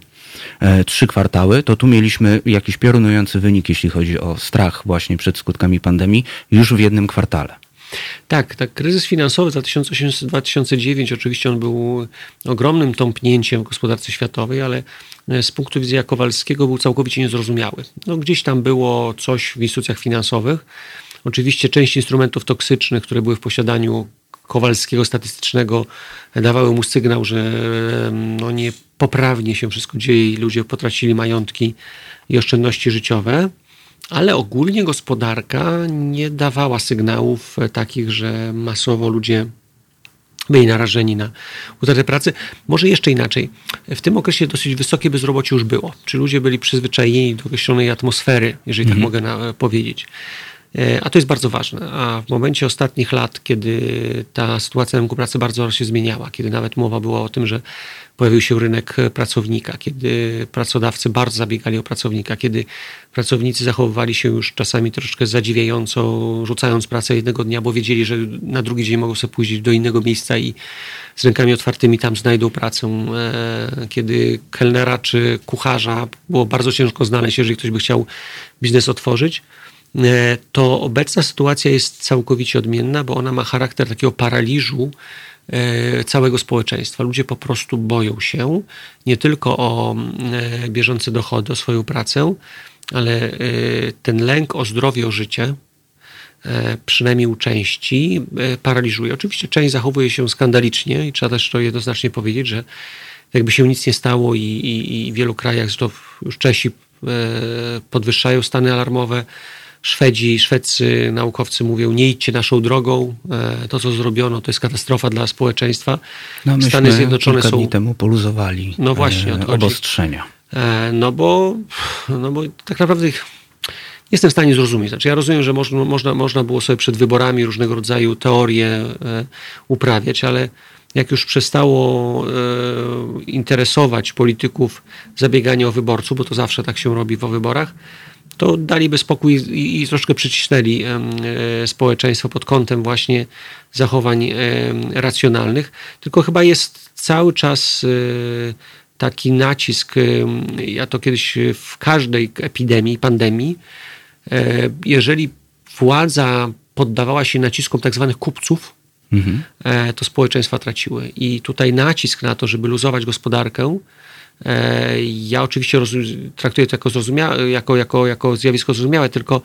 trzy kwartały, to tu mieliśmy jakiś piorunujący wynik, jeśli chodzi o strach właśnie przed skutkami pandemii, już w jednym kwartale. Tak, tak. Kryzys finansowy 2008-2009 oczywiście on był ogromnym tąpnięciem w gospodarce światowej, ale e, z punktu widzenia Kowalskiego był całkowicie niezrozumiały. No, gdzieś tam było coś w instytucjach finansowych. Oczywiście część instrumentów toksycznych, które były w posiadaniu Kowalskiego statystycznego dawały mu sygnał, że no nie poprawnie się wszystko dzieje i ludzie potracili majątki i oszczędności życiowe ale ogólnie gospodarka nie dawała sygnałów e, takich, że masowo ludzie byli narażeni na utratę pracy. Może jeszcze inaczej. W tym okresie dosyć wysokie bezrobocie już było. Czy ludzie byli przyzwyczajeni do określonej atmosfery, jeżeli tak mhm. mogę powiedzieć. E, a to jest bardzo ważne. A w momencie ostatnich lat, kiedy ta sytuacja na rynku pracy bardzo się zmieniała, kiedy nawet mowa była o tym, że pojawił się rynek pracownika, kiedy pracodawcy bardzo zabiegali o pracownika, kiedy pracownicy zachowywali się już czasami troszeczkę zadziwiająco, rzucając pracę jednego dnia, bo wiedzieli, że na drugi dzień mogą sobie pójść do innego miejsca i z rękami otwartymi tam znajdą pracę. E, kiedy kelnera czy kucharza było bardzo ciężko znaleźć, jeżeli ktoś by chciał biznes otworzyć to obecna sytuacja jest całkowicie odmienna, bo ona ma charakter takiego paraliżu e, całego społeczeństwa. Ludzie po prostu boją się nie tylko o e, bieżące dochody, o swoją pracę, ale ten lęk o zdrowie, o życie, przynajmniej u części, paraliżuje. Oczywiście część zachowuje się skandalicznie i trzeba też to jednoznacznie powiedzieć, że jakby się nic nie stało i, i, i w wielu krajach, już Czesi podwyższają stany alarmowe, Szwedzi, szwedzcy naukowcy mówią, nie idźcie naszą drogą, e, to co zrobiono to jest katastrofa dla społeczeństwa. No, Stany Zjednoczone są... dni temu poluzowali no właśnie, e, obostrzenia. E, no bo, no bo tak naprawdę jestem w stanie zrozumieć. Znaczy, ja rozumiem, że można, można, można było sobie przed wyborami różnego rodzaju teorie uprawiać, ale jak już przestało interesować polityków zabieganie o wyborców, bo to zawsze tak się robi w wyborach, to daliby spokój i, i troszkę przycisnęli e, społeczeństwo pod kątem właśnie zachowań racjonalnych. Tylko chyba jest cały czas e, taki nacisk, ja to kiedyś w każdej epidemii, pandemii, e, jeżeli władza poddawała się naciskom tak zwanych kupców, mhm. to społeczeństwa traciły. I tutaj nacisk na to, żeby luzować gospodarkę, ja oczywiście traktuję to jako, jako, jako, jako zjawisko zrozumiałe, tylko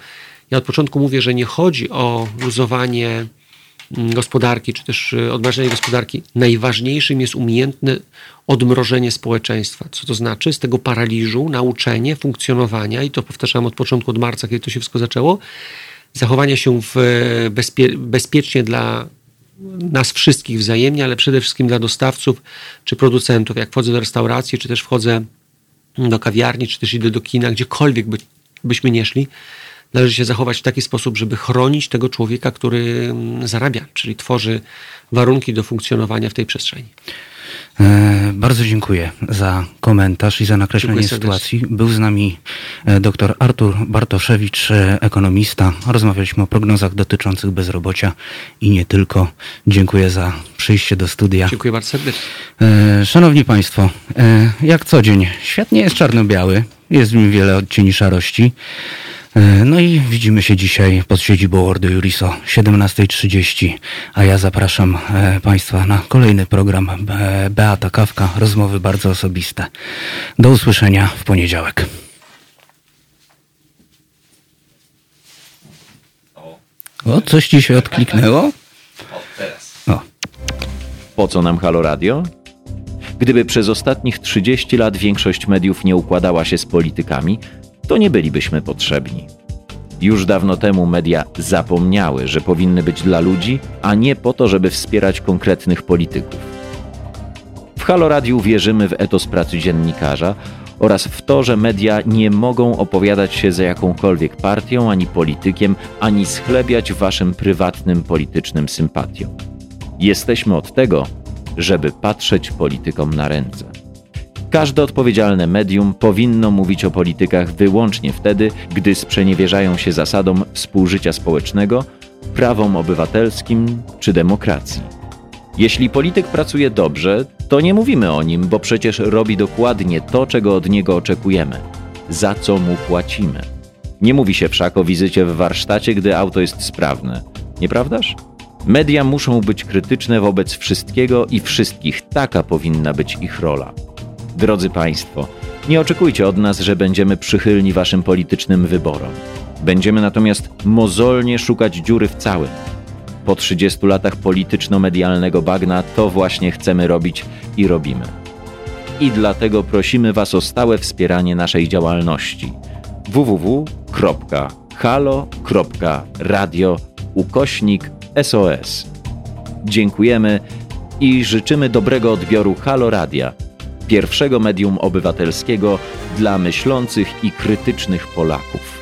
ja od początku mówię, że nie chodzi o luzowanie mm, gospodarki, czy też e, odmrażanie gospodarki. Najważniejszym jest umiejętne odmrożenie społeczeństwa. Co to znaczy? Z tego paraliżu nauczenie funkcjonowania, i to powtarzam od początku, od marca, kiedy to się wszystko zaczęło, zachowania się w e, bezpie bezpiecznie dla nas wszystkich wzajemnie, ale przede wszystkim dla dostawców czy producentów. Jak wchodzę do restauracji, czy też wchodzę do kawiarni, czy też idę do kina, gdziekolwiek by, byśmy nie szli, należy się zachować w taki sposób, żeby chronić tego człowieka, który mm, zarabia, czyli tworzy warunki do funkcjonowania w tej przestrzeni. E, bardzo dziękuję za komentarz i za nakreślenie sytuacji. Był z nami e, dr Artur Bartoszewicz, e, ekonomista. Rozmawialiśmy o prognozach dotyczących bezrobocia i nie tylko. Dziękuję za przyjście do studia. Dziękuję bardzo serdecznie. Szanowni Państwo, jak co dzień, świat nie jest czarno-biały. Jest w nim wiele odcieni szarości. E, no i widzimy się dzisiaj pod siedzibą Ordo Juriso 17.30, a ja zapraszam e, Państwa na kolejny program Beata Kawka, rozmowy bardzo osobiste. Do usłyszenia w poniedziałek. O, coś ci się odkliknęło? O. Po co nam Halo Radio? Gdyby przez ostatnich 30 lat większość mediów nie układała się z politykami, to nie bylibyśmy potrzebni. Już dawno temu media zapomniały, że powinny być dla ludzi, a nie po to, żeby wspierać konkretnych polityków. W Halo Radiu wierzymy w etos pracy dziennikarza oraz w to, że media nie mogą opowiadać się za jakąkolwiek partią ani politykiem, ani schlebiać waszym prywatnym politycznym sympatiom. Jesteśmy od tego, żeby patrzeć politykom na ręce. Każde odpowiedzialne medium powinno mówić o politykach wyłącznie wtedy, gdy sprzeniewierzają się zasadom współżycia społecznego prawom obywatelskim czy demokracji. Jeśli polityk pracuje dobrze, to nie mówimy o nim, bo przecież robi dokładnie to, czego od niego oczekujemy, za co mu płacimy. Nie mówi się wszak o wizycie w warsztacie, gdy auto jest sprawne. Nieprawdaż? Media muszą być krytyczne wobec wszystkiego i wszystkich. Taka powinna być ich rola. Drodzy Państwo, nie oczekujcie od nas, że będziemy przychylni Waszym politycznym wyborom. Będziemy natomiast mozolnie szukać dziury w całym. Po 30 latach polityczno-medialnego bagna to właśnie chcemy robić i robimy. I dlatego prosimy Was o stałe wspieranie naszej działalności www.halo.radio ukośnik SOS. Dziękujemy i życzymy dobrego odbioru Halo Radia, pierwszego medium obywatelskiego dla myślących i krytycznych Polaków.